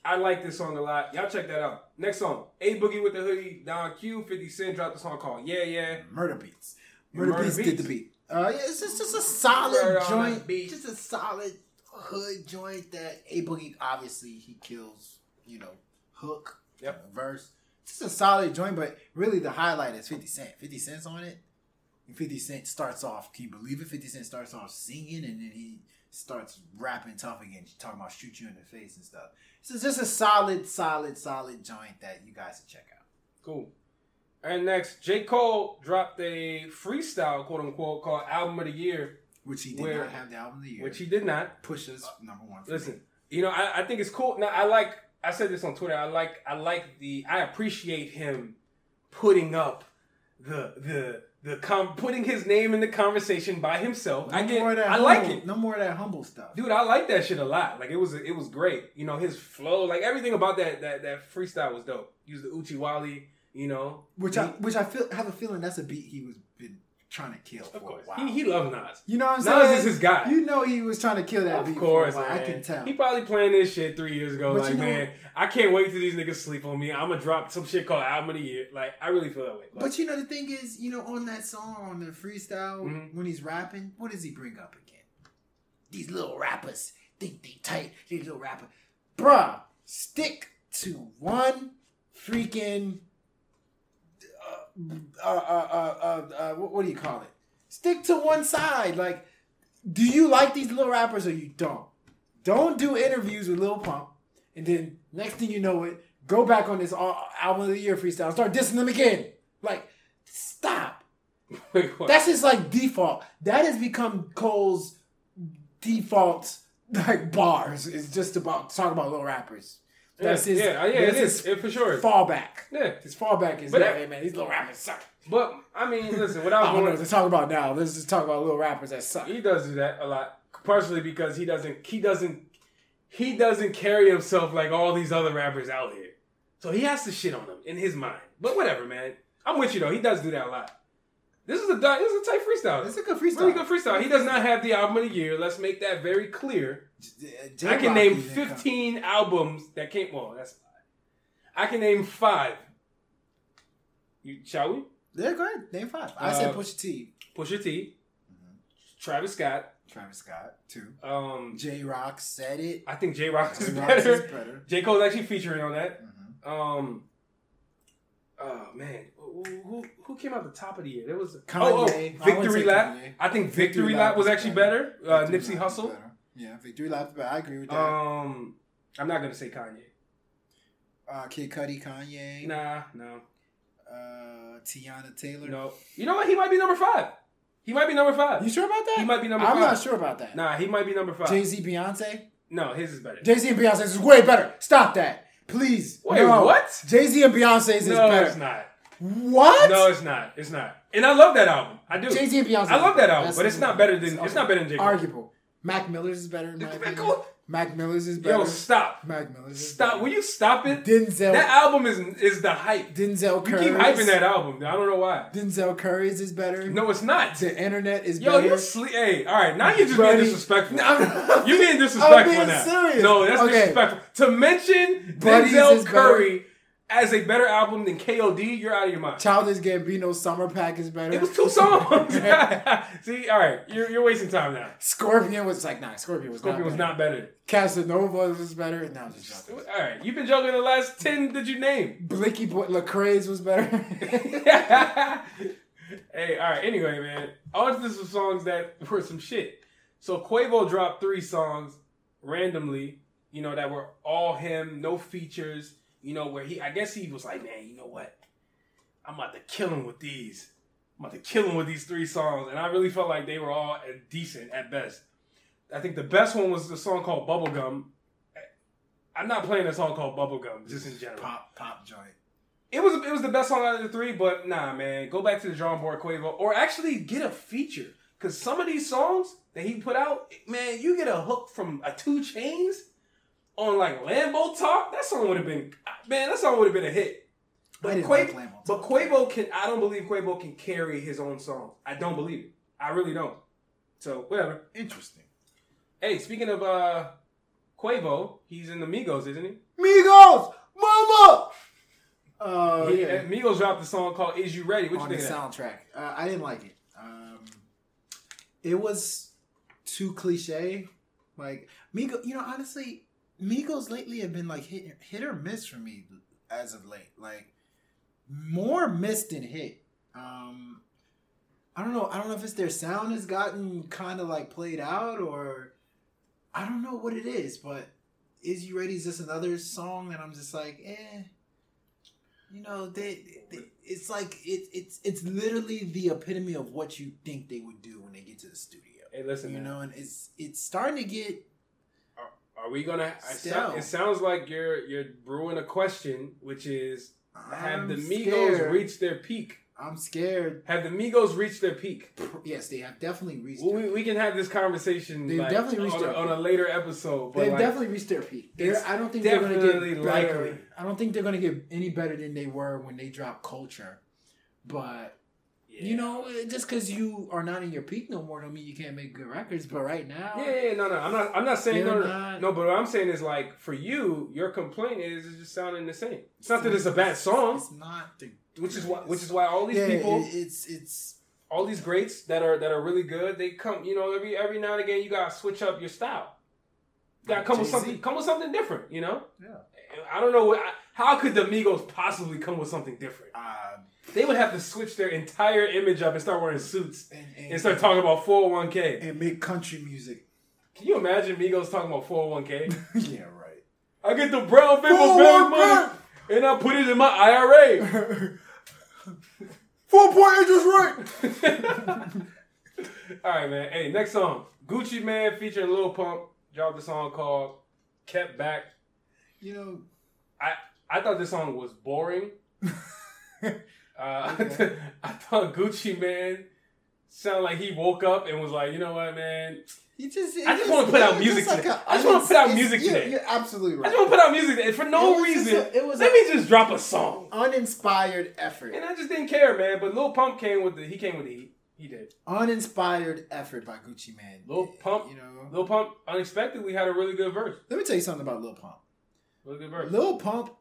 I like this song a lot. Y'all check that out. Next song, A Boogie with the Hoodie, Don Q, 50 Cent dropped a song called Yeah Yeah. Murda Beatz. Murder, Murda Beatz, did the beat. Uh, yeah, it's just, just a solid joint. beat. Just a solid hood joint that A Boogie obviously he kills. You know, hook. Yep. Verse. Just a solid joint, but really the highlight is 50 Cent. 50 Cent's on it. And 50 Cent starts off, can you believe it? 50 Cent starts off singing and then he starts rapping tough again, He's talking about shoot you in the face and stuff. So it's just a solid, solid, solid joint that you guys should check out. Cool. And next, J. Cole dropped a freestyle, quote unquote, called Album of the Year, Which he did Where- not have the album of the year. which he did not. pushes number one. Listen, me. you know, I, I think it's cool. Now, I like, I said this on Twitter. I like, I like the, I appreciate him putting up the, the, the, com- putting his name in the conversation by himself. I get, more of that I like it. No more of that humble stuff. dude i like that shit a lot like it was it was great you know his flow like everything about that that that freestyle was dope use the uchi wally you know Which he, I which I feel have a feeling that's a beat he was been trying to kill for of course a while. he, he loves nas you know what I'm Nas saying? is his guy. You know he was trying to kill that of beat course a while. I can tell. he probably planned this shit three years ago But like you know- man i can't wait till these niggas sleep on me i'm gonna drop some shit called album of the year like i really feel that way Like, but you know the thing is, you know, on that song on the freestyle Mhm. when he's rapping, what does he bring up again? These little rappers think they tight. These little rapper, bruh, stick to one freaking. Uh, uh, uh, uh, uh, what, do you call it? Stick to one side. Like, do you like these little rappers or you don't? Don't do interviews with Lil Pump, and then next thing you know it, go back on this al- album of the year freestyle, and start dissing them again. Like, stop. wait. That's his like default. That has become Cole's default like bars. Is just about talk about little rappers. Yeah, That's his. yeah, yeah, that's it is his for sure fallback. yeah His fallback is But that, hey man, these little rappers suck. but i mean listen what I don't going to talk about now. Let's just talk about little rappers that suck. He does do that a lot, partially because he doesn't he doesn't he doesn't carry himself like all these other rappers out here. So he has to shit on them in his mind. But whatever, man. I'm with you though. He does do that a lot. This is a this is a tight freestyle. It's a good freestyle. really good freestyle. He does not have the album of the year. Let's make that very clear. J- I can name 15 albums that came. Well, that's I can name five. You, shall we? Yeah, go ahead. Name five. I Uh, said Pusha T, Pusha T, Mm-hmm. Travis Scott. Travis Scott, two. Um, Jay Rock said it. I think Jay Rock is is better. J Cole's actually featuring on that. Mhm. Um, oh man, who, who who came out the top of the year? There was Kanye. oh, oh Victory Lap. Kanye. I think Victory, Victory Lap was actually better. better. Uh, Nipsey Hussle. Yeah, Victory Lap better. I agree with that. Um, I'm not gonna say Kanye. Uh, Kid Cudi, Kanye, Nah, no, uh, Teyana Taylor. no. You know what? He might be number five. He might be number five. You sure about that? He might be number I'm five. not sure about that. Nah, he might be number five. Jay Z, Beyonce. No, his is better. Jay Z and Beyonce is way better. Stop that, please. Wait, no. what? Jay Z and Beyonce is no, better. it's not. What? No, it's not. It's not. And I love that album. I do. Jay Z and Beyonce. I love that album, but it's not better than it's not better than J. Cole. arguable. Mac Miller's is better. In my opinion. Mac Miller's is better. Yo, stop. Mac Miller's is Stop. better. Will you stop it? Denzel. That album is is the hype. Denzel You keep hyping that album. I don't know why. Denzel Curry's is better. No, it's not. The internet is Yo, better. you sleep. Hey, all right. Now you're just Buddy. being disrespectful. No, You're being disrespectful I'm being now. serious. No, that's Okay. disrespectful. To mention Buddies Denzel Curry as a better album than KOD, you're out of your mind. Childish Gambino Summer Pack is better. It was two songs. See, all right, you're, you're wasting time now. Scorpion was like nah. Scorpion was Scorpion not was better. not better. Casanova was better. No, I'm just joking. All right, you've been joking the last ten that you named. Blicky Boy Lecrae's was better. hey, all right. Anyway, man, I want to some songs that were some shit. So Quavo dropped three songs randomly, you know, that were all him, no features. You know, where he, I guess he was like, man, you know what? I'm about to kill him with these. I'm about to kill him with these three songs, and I really felt like they were all decent at best. I think the best one was the song called Bubblegum. I'm not playing a song called Bubblegum, just in general. pop pop joint. It was it was the best song out of the three, but nah, man, go back to the drawing board, Quavo, or actually get a feature. Cause some of these songs that he put out, man, you get a hook from a 2 Chainz on like Lambo Talk. That song would have been, man, that song would have been a hit. But Quavo, like but. Quavo can. I don't believe Quavo can carry his own song. I don't believe it. I really don't. So whatever. Interesting. Hey, speaking of uh Quavo, he's in the Migos, isn't he? Migos, Mama. Uh, He- yeah. Migos dropped a song called "Is You Ready." What you on the think soundtrack. Uh, I didn't like it. Um, it was too cliche. Like Migos, you know, honestly, Migos lately have been like hit hit or miss for me as of late. Like more miss than hit. Um, I don't know. I don't know if it's their sound has gotten kind of like played out or I don't know what it is. But is you ready? Is just another song that I'm just like, eh you know they, they it's like it, it's it's literally the epitome of what you think they would do when they get to the studio Hey, listen, you man. know and it's it's starting to get Are we gonna? Still. it sounds like you're you're brewing a question, which is: Have I'm the Migos scared. reached their peak? i'm scared Have the Migos reached their peak? yes they have definitely reached Well, their we, we can have this conversation They've like, definitely reached on, a, their on a later episode. But they've like, definitely reached their peak They're, i don't think they're going to get better likely. i don't think they're going to get any better than they were when they dropped culture but yeah. you know just because you are not in your peak no more don't mean you can't make good records but right now Yeah, yeah, no, no. I'm not. I'm not saying no, no, not- no. But what I'm saying is like for you, your complaint is it's just sounding the same. It's not that it's a bad song, it's not the which is why which is why all these yeah, people, it- it's it's all these greats that are that are really good, they come. You know, every every now and again, you gotta switch up your style. You gotta Like come with Jay-Z. something. Come with something different. You know. Yeah. I don't know what. How could the Migos possibly come with something different? uh, They would have to switch their entire image up and start wearing suits and, and start talking about 401k. and make country music. Can you imagine Migos talking about 401k? yeah, right. I get the brown paper bag oh money and I put it in my IRA. Four point interest rate. All right, man. Hey, next song. Gucci Mane featuring Lil Pump dropped a song called "Kept Back." You know, I I thought this song was boring. Uh, I thought Gucci Mane sounded like he woke up and was like, you know what, man. you just I just wanna put out music today. I just wanna put out music today. You're absolutely right. I just want to put out music today. for no reason. a- it was let a- me just drop a song, Uninspired effort. and I just didn't care, man. But Lil Pump came with the he came with the heat. He did. Uninspired effort by Gucci Mane. Lil Pump, You know. Lil Pump unexpectedly had a really good verse. Let me tell you something about Lil Pump. Really good verse. Lil Pump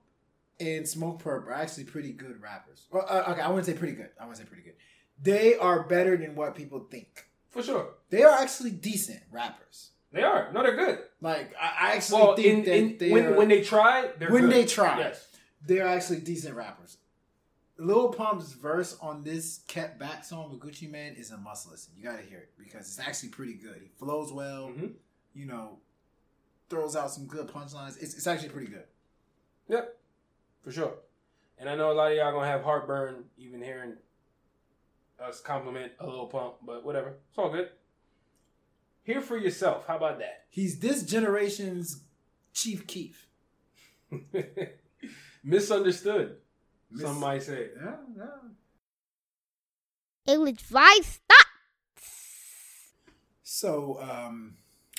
and Smoke Purp are actually pretty good rappers. Well, uh, okay, I wouldn't say pretty good. I wouldn't say pretty good. They are better than what people think. For sure. They are actually decent rappers. They are. No, they're good. Like I, I actually Well, think in, that in, they when, are, when they try, they're when good. they try, Yes. they're actually decent rappers. Lil Pump's verse on this "Kept Back" song with Gucci Mane is a must listen. You got to hear it because it's actually pretty good. He flows well. Mhm. You know, throws out some good punchlines. It's, it's actually pretty good. Yep, for sure. And I know a lot of y'all gonna have heartburn even hearing us compliment a Lil Pump, but whatever. It's all good. Hear for yourself. How about that? He's this generation's Chief Keef. Misunderstood. Mis- Some might say. Yeah, yeah. Ill advised thoughts. So, um,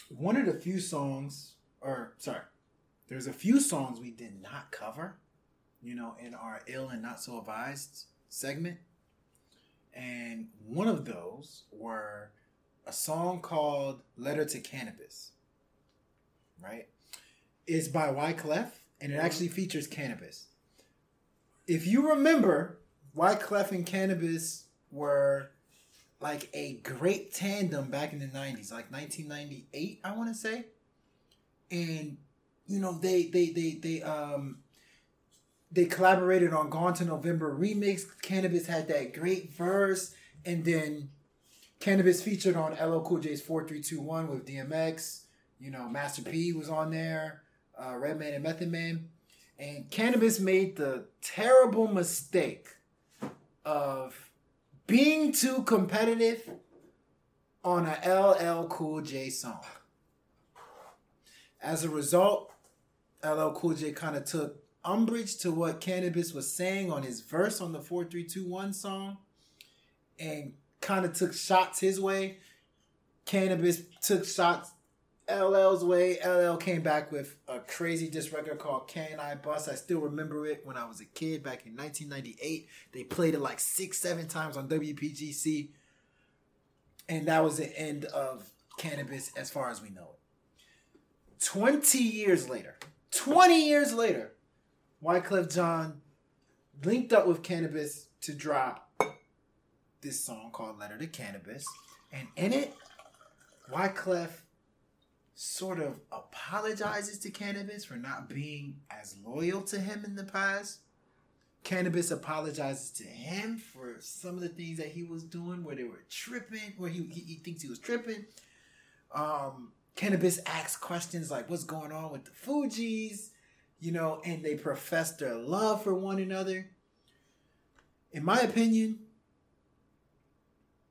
one of the few songs, or sorry, there's a few songs we did not cover, you know, in our ill and not so advised segment. And one of those were a song called Letter to Canibus, right? It's by Wyclef, and it actually features Canibus. If you remember, Wyclef and Canibus were like a great tandem back in the 90s like 1998 i want to say and you know they they they they um they collaborated on Gone Till November remix. Canibus had that great verse and then Canibus featured on LL Cool J's 4321 with dmx you know master p was on there uh redman and method man. And Canibus made the terrible mistake of being too competitive on a LL Cool J song. As a result, LL Cool J kind of took umbrage to what Canibus was saying on his verse on the 4321 song and kind of took shots his way. Canibus took shots LL's way. LL came back with a crazy disc record called Can I Bust. I still remember it when I was a kid back in 1998. They played it like six, seven times on WPGC. And that was the end of Canibus as far as we know it. 20 years later, 20 years later, Wyclef Jean linked up with Canibus to drop this song called Letter to Canibus. And in it, Wyclef sort of apologizes to Canibus for not being as loyal to him in the past. Canibus apologizes to him for some of the things that he was doing where they were tripping, where he, he, he thinks he was tripping. Um, Canibus asks questions like, What's going on with the Fugees? You know, and they profess their love for one another. In my opinion,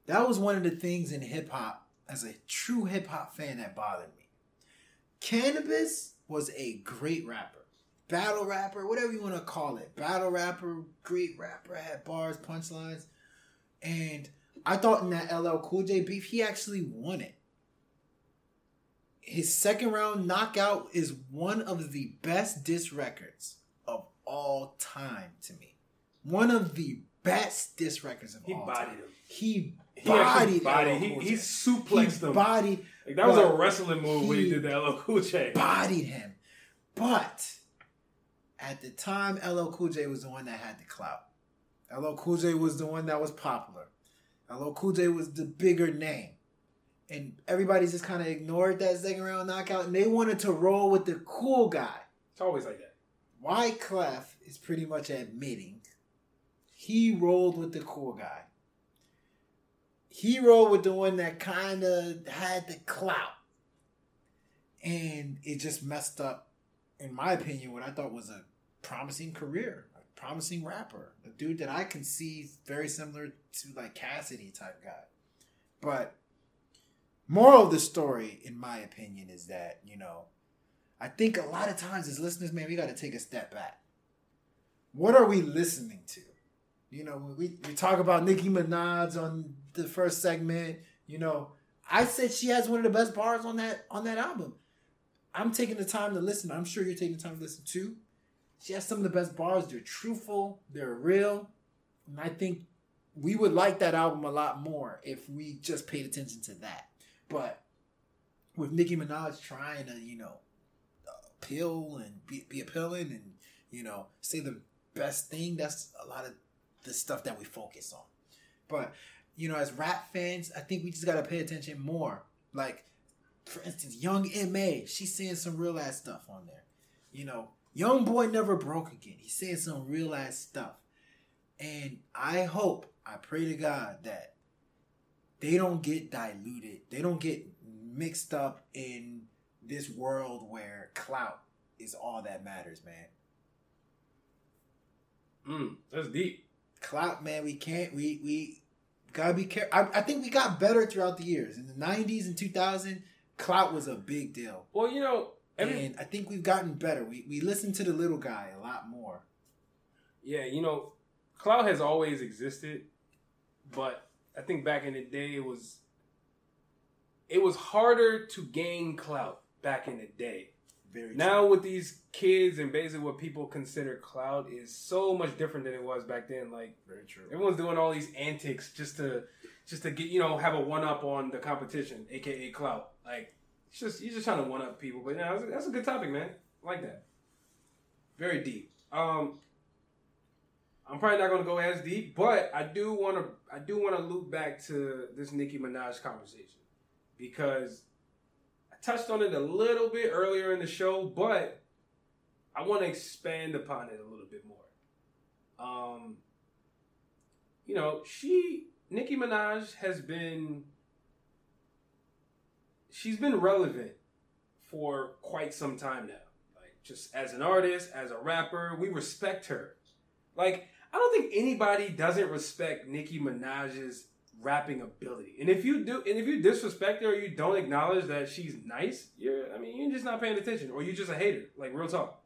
that was one of the things in hip hop, as a true hip hop fan, that bothered me. Canibus was a great rapper, battle rapper, whatever you want to call it. Battle rapper, great rapper, had bars, punchlines. And I thought in that LL Cool J beef, he actually won it. His second round knockout is one of the best diss records of all time to me. One of the best diss records of all time. He all bodied time. him. He He bodied bodied. LL He, he suplexed He him. bodied Like, that was a wrestling move when he he did the LL Cool J. bodied him. But at the time, LL Cool J was the one that had the clout. LL Cool J was the one that was popular. LL Cool J was the bigger name. And everybody just kind of ignored that second round knockout and they wanted to roll with the cool guy. It's always like that. Wyclef is pretty much admitting he rolled with the cool guy. He rolled with the one that kind of had the clout. And it just messed up, in my opinion, what I thought was a promising career, a promising rapper, a dude that I can see very similar to like Cassidy type guy. But moral of the story, in my opinion, is that, you know, I think a lot of times as listeners, man, we got to take a step back. What are we listening to? You know, we, we talk about Nicki Minaj on the first segment, you know, I said she has one of the best bars on that on that album. I'm taking the time to listen. I'm sure you're taking the time to listen too. She has some of the best bars. They're truthful, they're real. And I think we would like that album a lot more if we just paid attention to that. But with Nicki Minaj trying to, you know, appeal and be, be appealing and, you know, say the best thing, that's a lot of the stuff that we focus on. But, you know, as rap fans, I think we just got to pay attention more. Like, for instance, Young M.A., she's saying some real ass stuff on there. You know, Young Boy Never Broke Again. He's saying some real ass stuff. And I hope, I pray to God that they don't get diluted. They don't get mixed up in this world where clout is all that matters, man. Mm, that's deep. Clout, man, we can't we we gotta be careful. I, I think we got better throughout the years. In the '90s and 2000, clout was a big deal, Well, you know, every, and I think we've gotten better. We we listen to the little guy a lot more. yeah, you know, clout has always existed, but I think back in the day it was it was harder to gain clout back in the day. Very Now with these kids and basically what people consider clout is so much different than it was back then. Like very true. everyone's doing all these antics just to just to get you know have a one up on the competition, aka clout. Like it's just you're just trying to one up people. But yeah, that's a, that's a good topic, man. I like that. Very deep. Um, I'm probably not gonna go as deep, but I do want to I do want to loop back to this Nicki Minaj conversation because I touched on it a little bit earlier in the show, but I want to expand upon it a little bit more. Um, you know, she Nicki Minaj has been she's been relevant for quite some time now. Like just as an artist, as a rapper, we respect her. Like I don't think anybody doesn't respect Nicki Minaj's rapping ability. And if you do and if you disrespect her or you don't acknowledge that she's nice, you're I mean, you're just not paying attention or you're just a hater. Like real talk.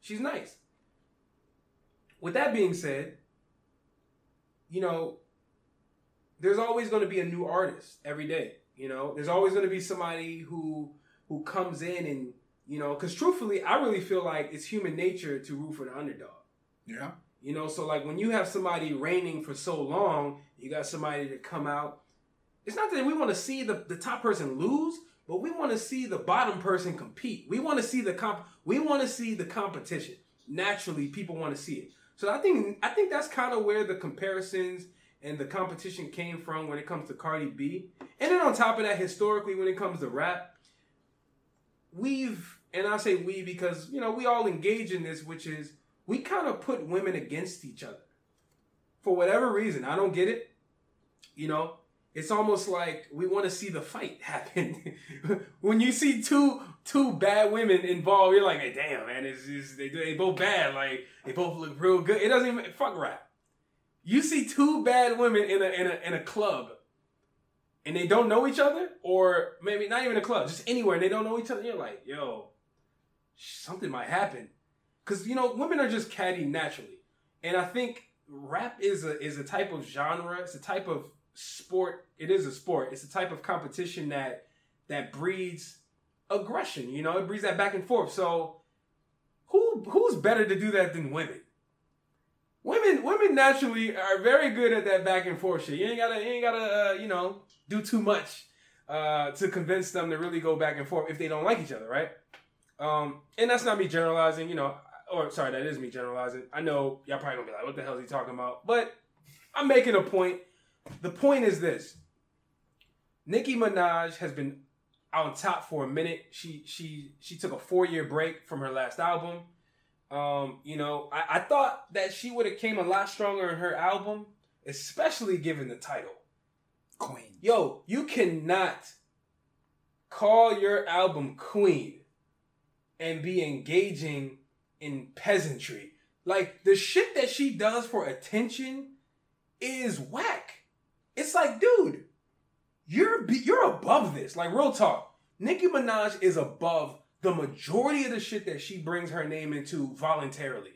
She's nice. With that being said, you know, there's always going to be a new artist every day. You know, there's always going to be somebody who who comes in and you know, because truthfully, I really feel like it's human nature to root for the underdog. Yeah. You know, so like when you have somebody reigning for so long, you got somebody to come out. It's not that we want to see the, the top person lose, but we want to see the bottom person compete. We want to see the comp. We want to see the competition. Naturally, people want to see it. So I think I think that's kind of where the comparisons and the competition came from when it comes to Cardi B. And then on top of that, historically, when it comes to rap, we've and I say we because you know we all engage in this, which is we kind of put women against each other for whatever reason. I don't get it. You know, it's almost like we want to see the fight happen. when you see two two bad women involved, you're like, hey, damn, man, it's, it's, they they both bad. Like they both look real good. It doesn't even fuck rap. You see two bad women in a in a in a club, and they don't know each other, or maybe not even a club, just anywhere, and they don't know each other. You're like, yo, something might happen, because you know women are just catty naturally, and I think rap is a is a type of genre. It's a type of sport. It is a sport. It's a type of competition that that breeds aggression. You know, it breeds that back and forth. So, who who's better to do that than women? Women women naturally are very good at that back and forth shit. You ain't gotta you ain't gotta uh, you know do too much uh, to convince them to really go back and forth if they don't like each other, right? Um, and that's not me generalizing. You know, or sorry, that is me generalizing. I know y'all probably gonna be like, "What the hell is he talking about?" But I'm making a point. The point is this: Nicki Minaj has been on top for a minute. She she she took a four year break from her last album. Um, you know, I, I thought that she would have came a lot stronger in her album, especially given the title. Queen. Yo, you cannot call your album Queen and be engaging in peasantry. Like the shit that she does for attention is whack. It's like, dude, you're you're above this. Like real talk. Nicki Minaj is above the majority of the shit that she brings her name into voluntarily.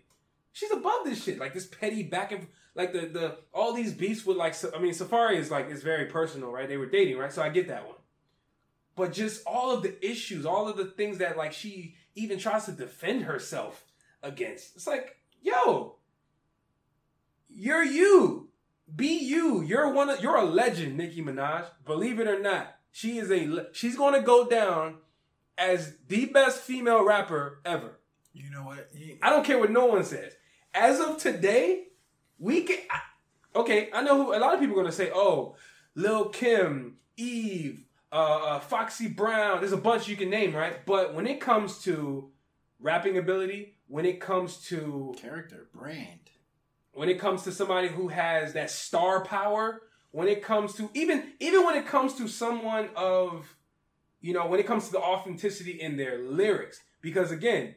She's above this shit. Like this petty back and like the the all these beefs with like I mean Safaree is like is very personal, right? They were dating, right? So I get that one. But just all of the issues, all of the things that like she even tries to defend herself against. It's like, yo, you're you. Be you. You're one of you're a legend, Nicki Minaj. Believe it or not. She is a she's going to go down as the best female rapper ever. You know what? You- I don't care what no one says. As of today, we can. I- okay, I know who. A lot of people are gonna say, "Oh, Lil Kim, Eve, uh, uh, Foxy Brown." There's a bunch you can name, right? But when it comes to rapping ability, when it comes to Character, brand. when it comes to somebody who has that star power, when it comes to even even when it comes to someone of you know, when it comes to the authenticity in their lyrics. Because again,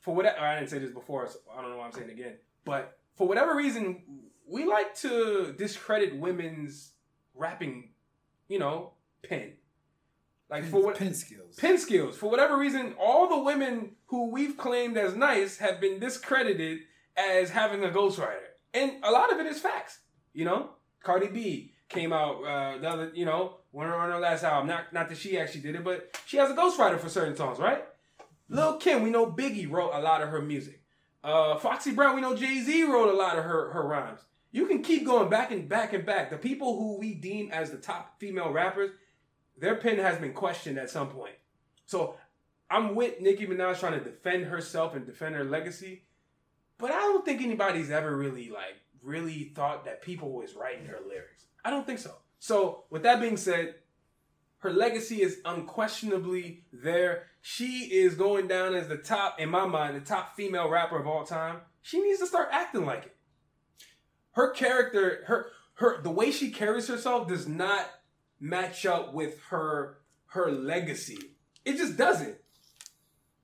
for whatever I didn't say this before, so I don't know why I'm saying it again. But for whatever reason, we like to discredit women's rapping, you know, pen. Like for what pin skills. pin skills. For whatever reason, all the women who we've claimed as nice have been discredited as having a ghostwriter. And a lot of it is facts. You know, Cardi B came out uh, the other, you know, when on her last album. Not not that she actually did it, but she has a ghostwriter for certain songs, right? Lil Kim, we know Biggie wrote a lot of her music. Uh, Foxy Brown, we know Jay Z wrote a lot of her her rhymes. You can keep going back and back and back. The people who we deem as the top female rappers, their pen has been questioned at some point. So I'm with Nicki Minaj trying to defend herself and defend her legacy, but I don't think anybody's ever really like really thought that people was writing her lyrics. I don't think so. So with that being said, her legacy is unquestionably there. She is going down as the top, in my mind, the top female rapper of all time. She needs to start acting like it. Her character, her her the way she carries herself does not match up with her her legacy. It just doesn't.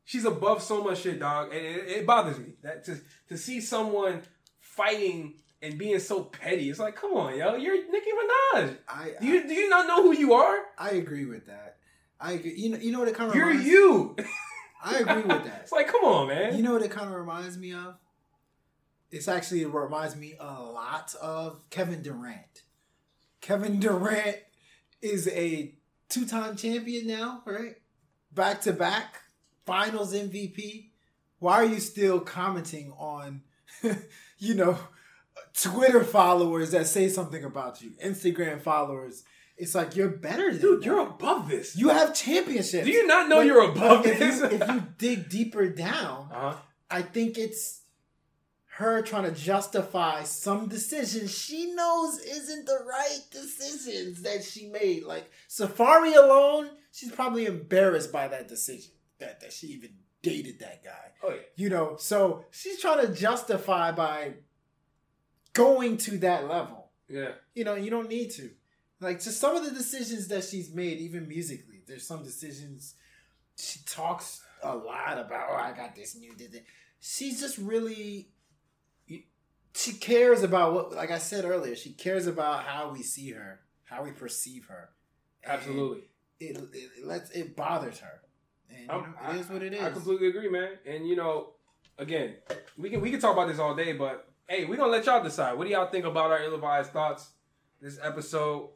She's above so much shit, dog, and it, it bothers me that to to see someone fighting and being so petty. It's like, come on, yo, you're Nicki Minaj. I, Do you do you not know who you are? I agree with that. I agree. You know, you know what it kind of You're reminds, you. I agree with that. It's like, come on, man. You know what it kind of reminds me of? It's actually it reminds me a lot of Kevin Durant. Kevin Durant is a two-time champion now, right? Back to back Finals MVP. Why are you still commenting on, you know, Twitter followers that say something about you, Instagram followers? It's like you're better than Dude, that. you're above this. you have championships. Do you not know you're above if this? you, if you dig deeper down, uh-huh. I think it's her trying to justify some decisions she knows isn't the right decisions that she made. Like Safaree alone, she's probably embarrassed by that decision that, that she even dated that guy. Oh yeah. You know, so she's trying to justify by going to that level. Yeah. You know, you don't need to. Like just some of the decisions that she's made, even musically, there's some decisions she talks a lot about. Oh, I got this new. Did it. She's just really. She cares about what, like I said earlier, she cares about how we see her, how we perceive her. Absolutely. It, it, it lets it bothers her, and you oh, know, I'm- it is what it is. I completely agree, man. And you know, again, we can we can talk about this all day, but hey, we're gonna let y'all decide. What do y'all think about our ill-advised thoughts this episode?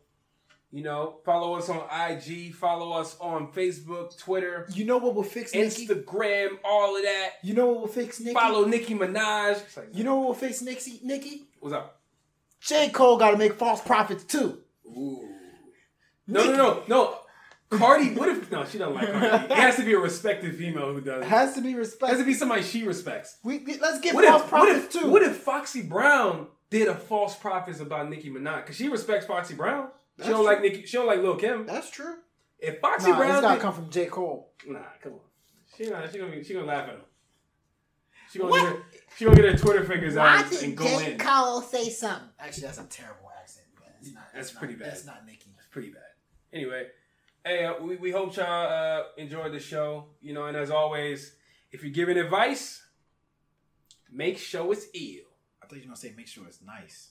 You know, follow us on IG, follow us on Facebook, Twitter, You know what will fix Nicki? Instagram, all of that. You know what will fix Nicki? Follow Nicki Minaj. Like, You know what will fix Nicki? Nicki? what's up? J. Cole got to make false prophets too. Ooh. No, no, no, no. Cardi, what if no? She don't like Cardi. It has to be a respected female who does It has to be It has to be somebody she respects. we, we- let's get What false if, what if, too. what if Foxy Brown did a false prophets about Nicki Minaj? Because she respects Foxy Brown. She don't like true. Nicki. She don't like Lil Kim. That's true. If Foxy Nah, it's Brown, got to did, come from J. Cole. nah, come on. She not. She gonna. Be, she gonna laugh at him. She gonna What? get her. She gonna get her Twitter fingers out and go in. Cole say something? Actually, that's a terrible accent. Man. It's not, That's not- pretty bad. That's not Nicki. That's pretty bad. Anyway, hey, uh, we, we hope y'all uh, enjoyed the show. You know, and as always, if you're giving advice, make sure it's ill. I thought you were going to say make sure it's nice.